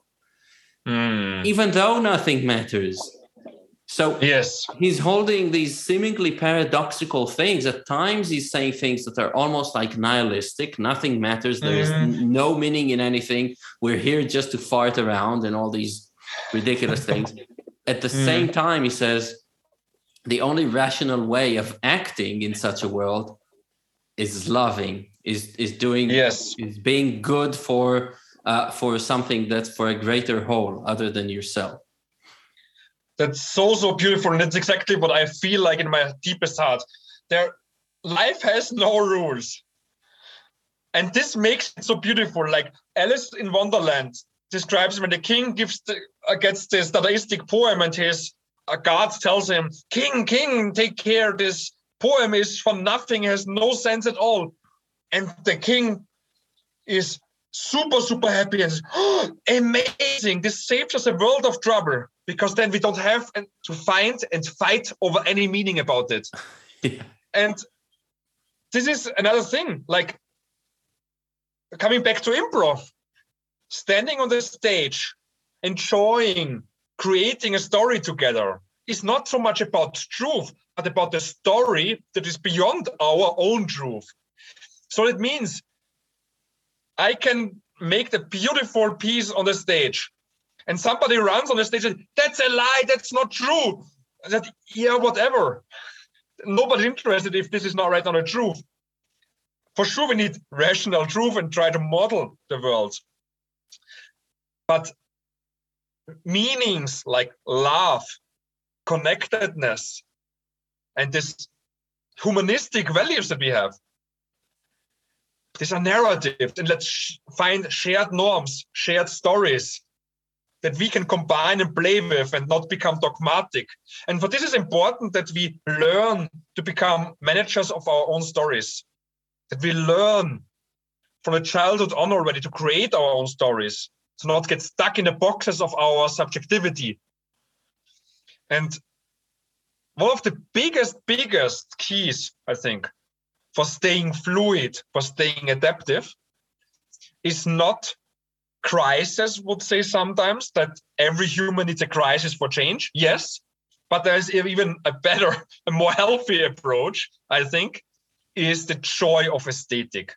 mm. even though nothing matters so yes he's holding these seemingly paradoxical things at times he's saying things that are almost like nihilistic nothing matters there's mm. no meaning in anything we're here just to fart around and all these ridiculous things at the mm. same time he says the only rational way of acting in such a world is loving is is doing yes. is being good for uh, for something that's for a greater whole other than yourself. That's so so beautiful and that's exactly what i feel like in my deepest heart. There life has no rules. And this makes it so beautiful like alice in wonderland describes when the king gives the, uh, gets this dadaistic poem and his a god tells him, King, King, take care. This poem is for nothing, has no sense at all. And the king is super, super happy and says, oh, amazing. This saves us a world of trouble because then we don't have to find and fight over any meaning about it. [laughs] yeah. And this is another thing, like coming back to improv, standing on the stage, enjoying creating a story together is not so much about truth, but about the story that is beyond our own truth. So it means I can make the beautiful piece on the stage, and somebody runs on the stage and that's a lie, that's not true. That yeah, whatever. Nobody's interested if this is not right on the truth. For sure, we need rational truth and try to model the world. But meanings like love, connectedness, and this humanistic values that we have. These are narratives, and let's sh- find shared norms, shared stories that we can combine and play with and not become dogmatic. And for this is important that we learn to become managers of our own stories, that we learn from a childhood on already to create our own stories, to not get stuck in the boxes of our subjectivity. And one of the biggest, biggest keys, I think, for staying fluid, for staying adaptive, is not crisis, would say sometimes that every human needs a crisis for change. Yes, but there's even a better, a more healthy approach, I think, is the joy of aesthetic.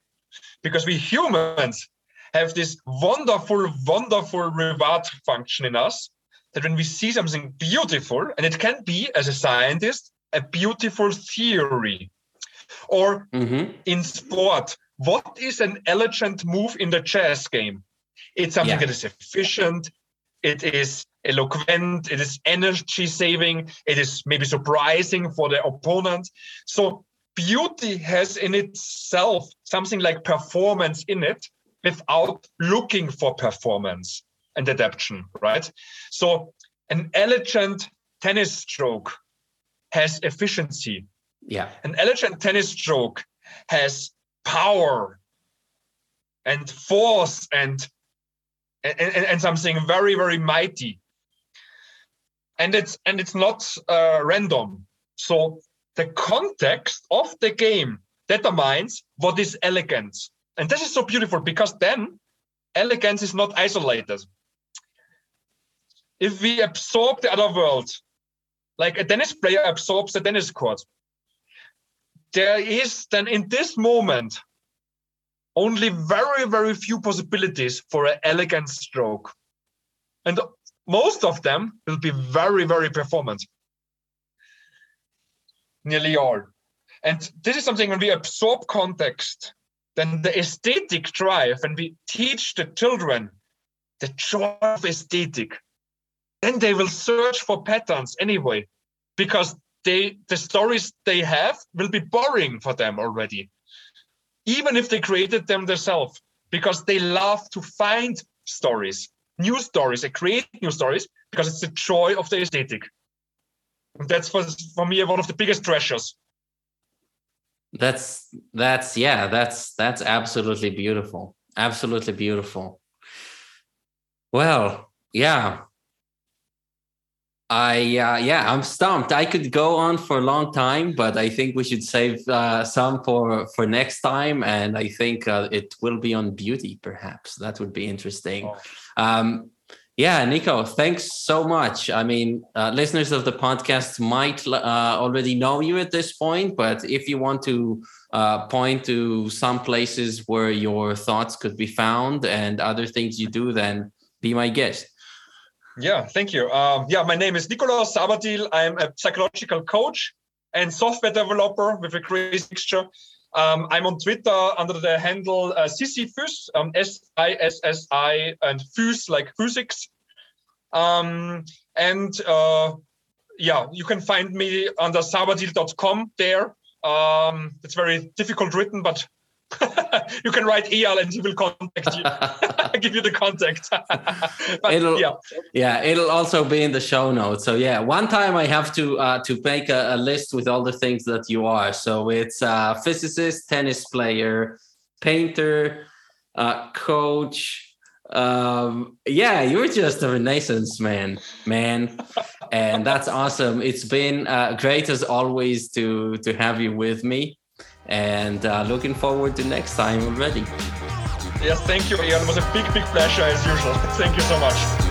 Because we humans have this wonderful, wonderful reward function in us that when we see something beautiful, and it can be as a scientist, a beautiful theory. Or mm-hmm. in sport, what is an elegant move in the chess game? It's something yeah. that is efficient, it is eloquent, it is energy saving, it is maybe surprising for the opponent. So beauty has in itself something like performance in it without looking for performance and adaptation, right? So an elegant tennis stroke has efficiency. Yeah. An elegant tennis stroke has power and force and and, and, and something very very mighty and it's and it's not uh, random so the context of the game determines what is elegance and this is so beautiful because then elegance is not isolated if we absorb the other world like a tennis player absorbs the tennis court there is then in this moment only very, very few possibilities for an elegant stroke. And most of them will be very, very performant. Nearly all. And this is something when we absorb context, then the aesthetic drive, and we teach the children the joy of aesthetic, then they will search for patterns anyway, because they the stories they have will be boring for them already. Even if they created them themselves because they love to find stories new stories and create new stories because it's the joy of the aesthetic. And that's for, for me one of the biggest treasures that's that's yeah that's that's absolutely beautiful absolutely beautiful well yeah I uh, yeah, I'm stumped. I could go on for a long time, but I think we should save uh, some for for next time. And I think uh, it will be on beauty, perhaps. That would be interesting. Oh. Um, yeah, Nico, thanks so much. I mean, uh, listeners of the podcast might uh, already know you at this point, but if you want to uh, point to some places where your thoughts could be found and other things you do, then be my guest. Yeah, thank you. Um, yeah, my name is Nikolaus Sabathiel. I'm a psychological coach and software developer with a crazy mixture. Um, I'm on Twitter under the handle uh, Sissi um, S-I-S-S-I, and phys like physics. Um, and uh, yeah, you can find me under sabathiel.com there. Um, it's very difficult written, but [laughs] you can write Eyal and he will contact you, [laughs] give you the contact. [laughs] but, it'll, yeah. yeah, it'll also be in the show notes. So yeah, one time I have to uh, to make a, a, list with all the things that you are. So it's uh, physicist, tennis player, painter, uh, coach. Um, yeah, you're just a renaissance man, man, and that's awesome. It's been uh, great as always to to have you with me and uh, looking forward to next time already. Yes, thank you, Eyal. It was a big, big pleasure as usual. Thank you so much.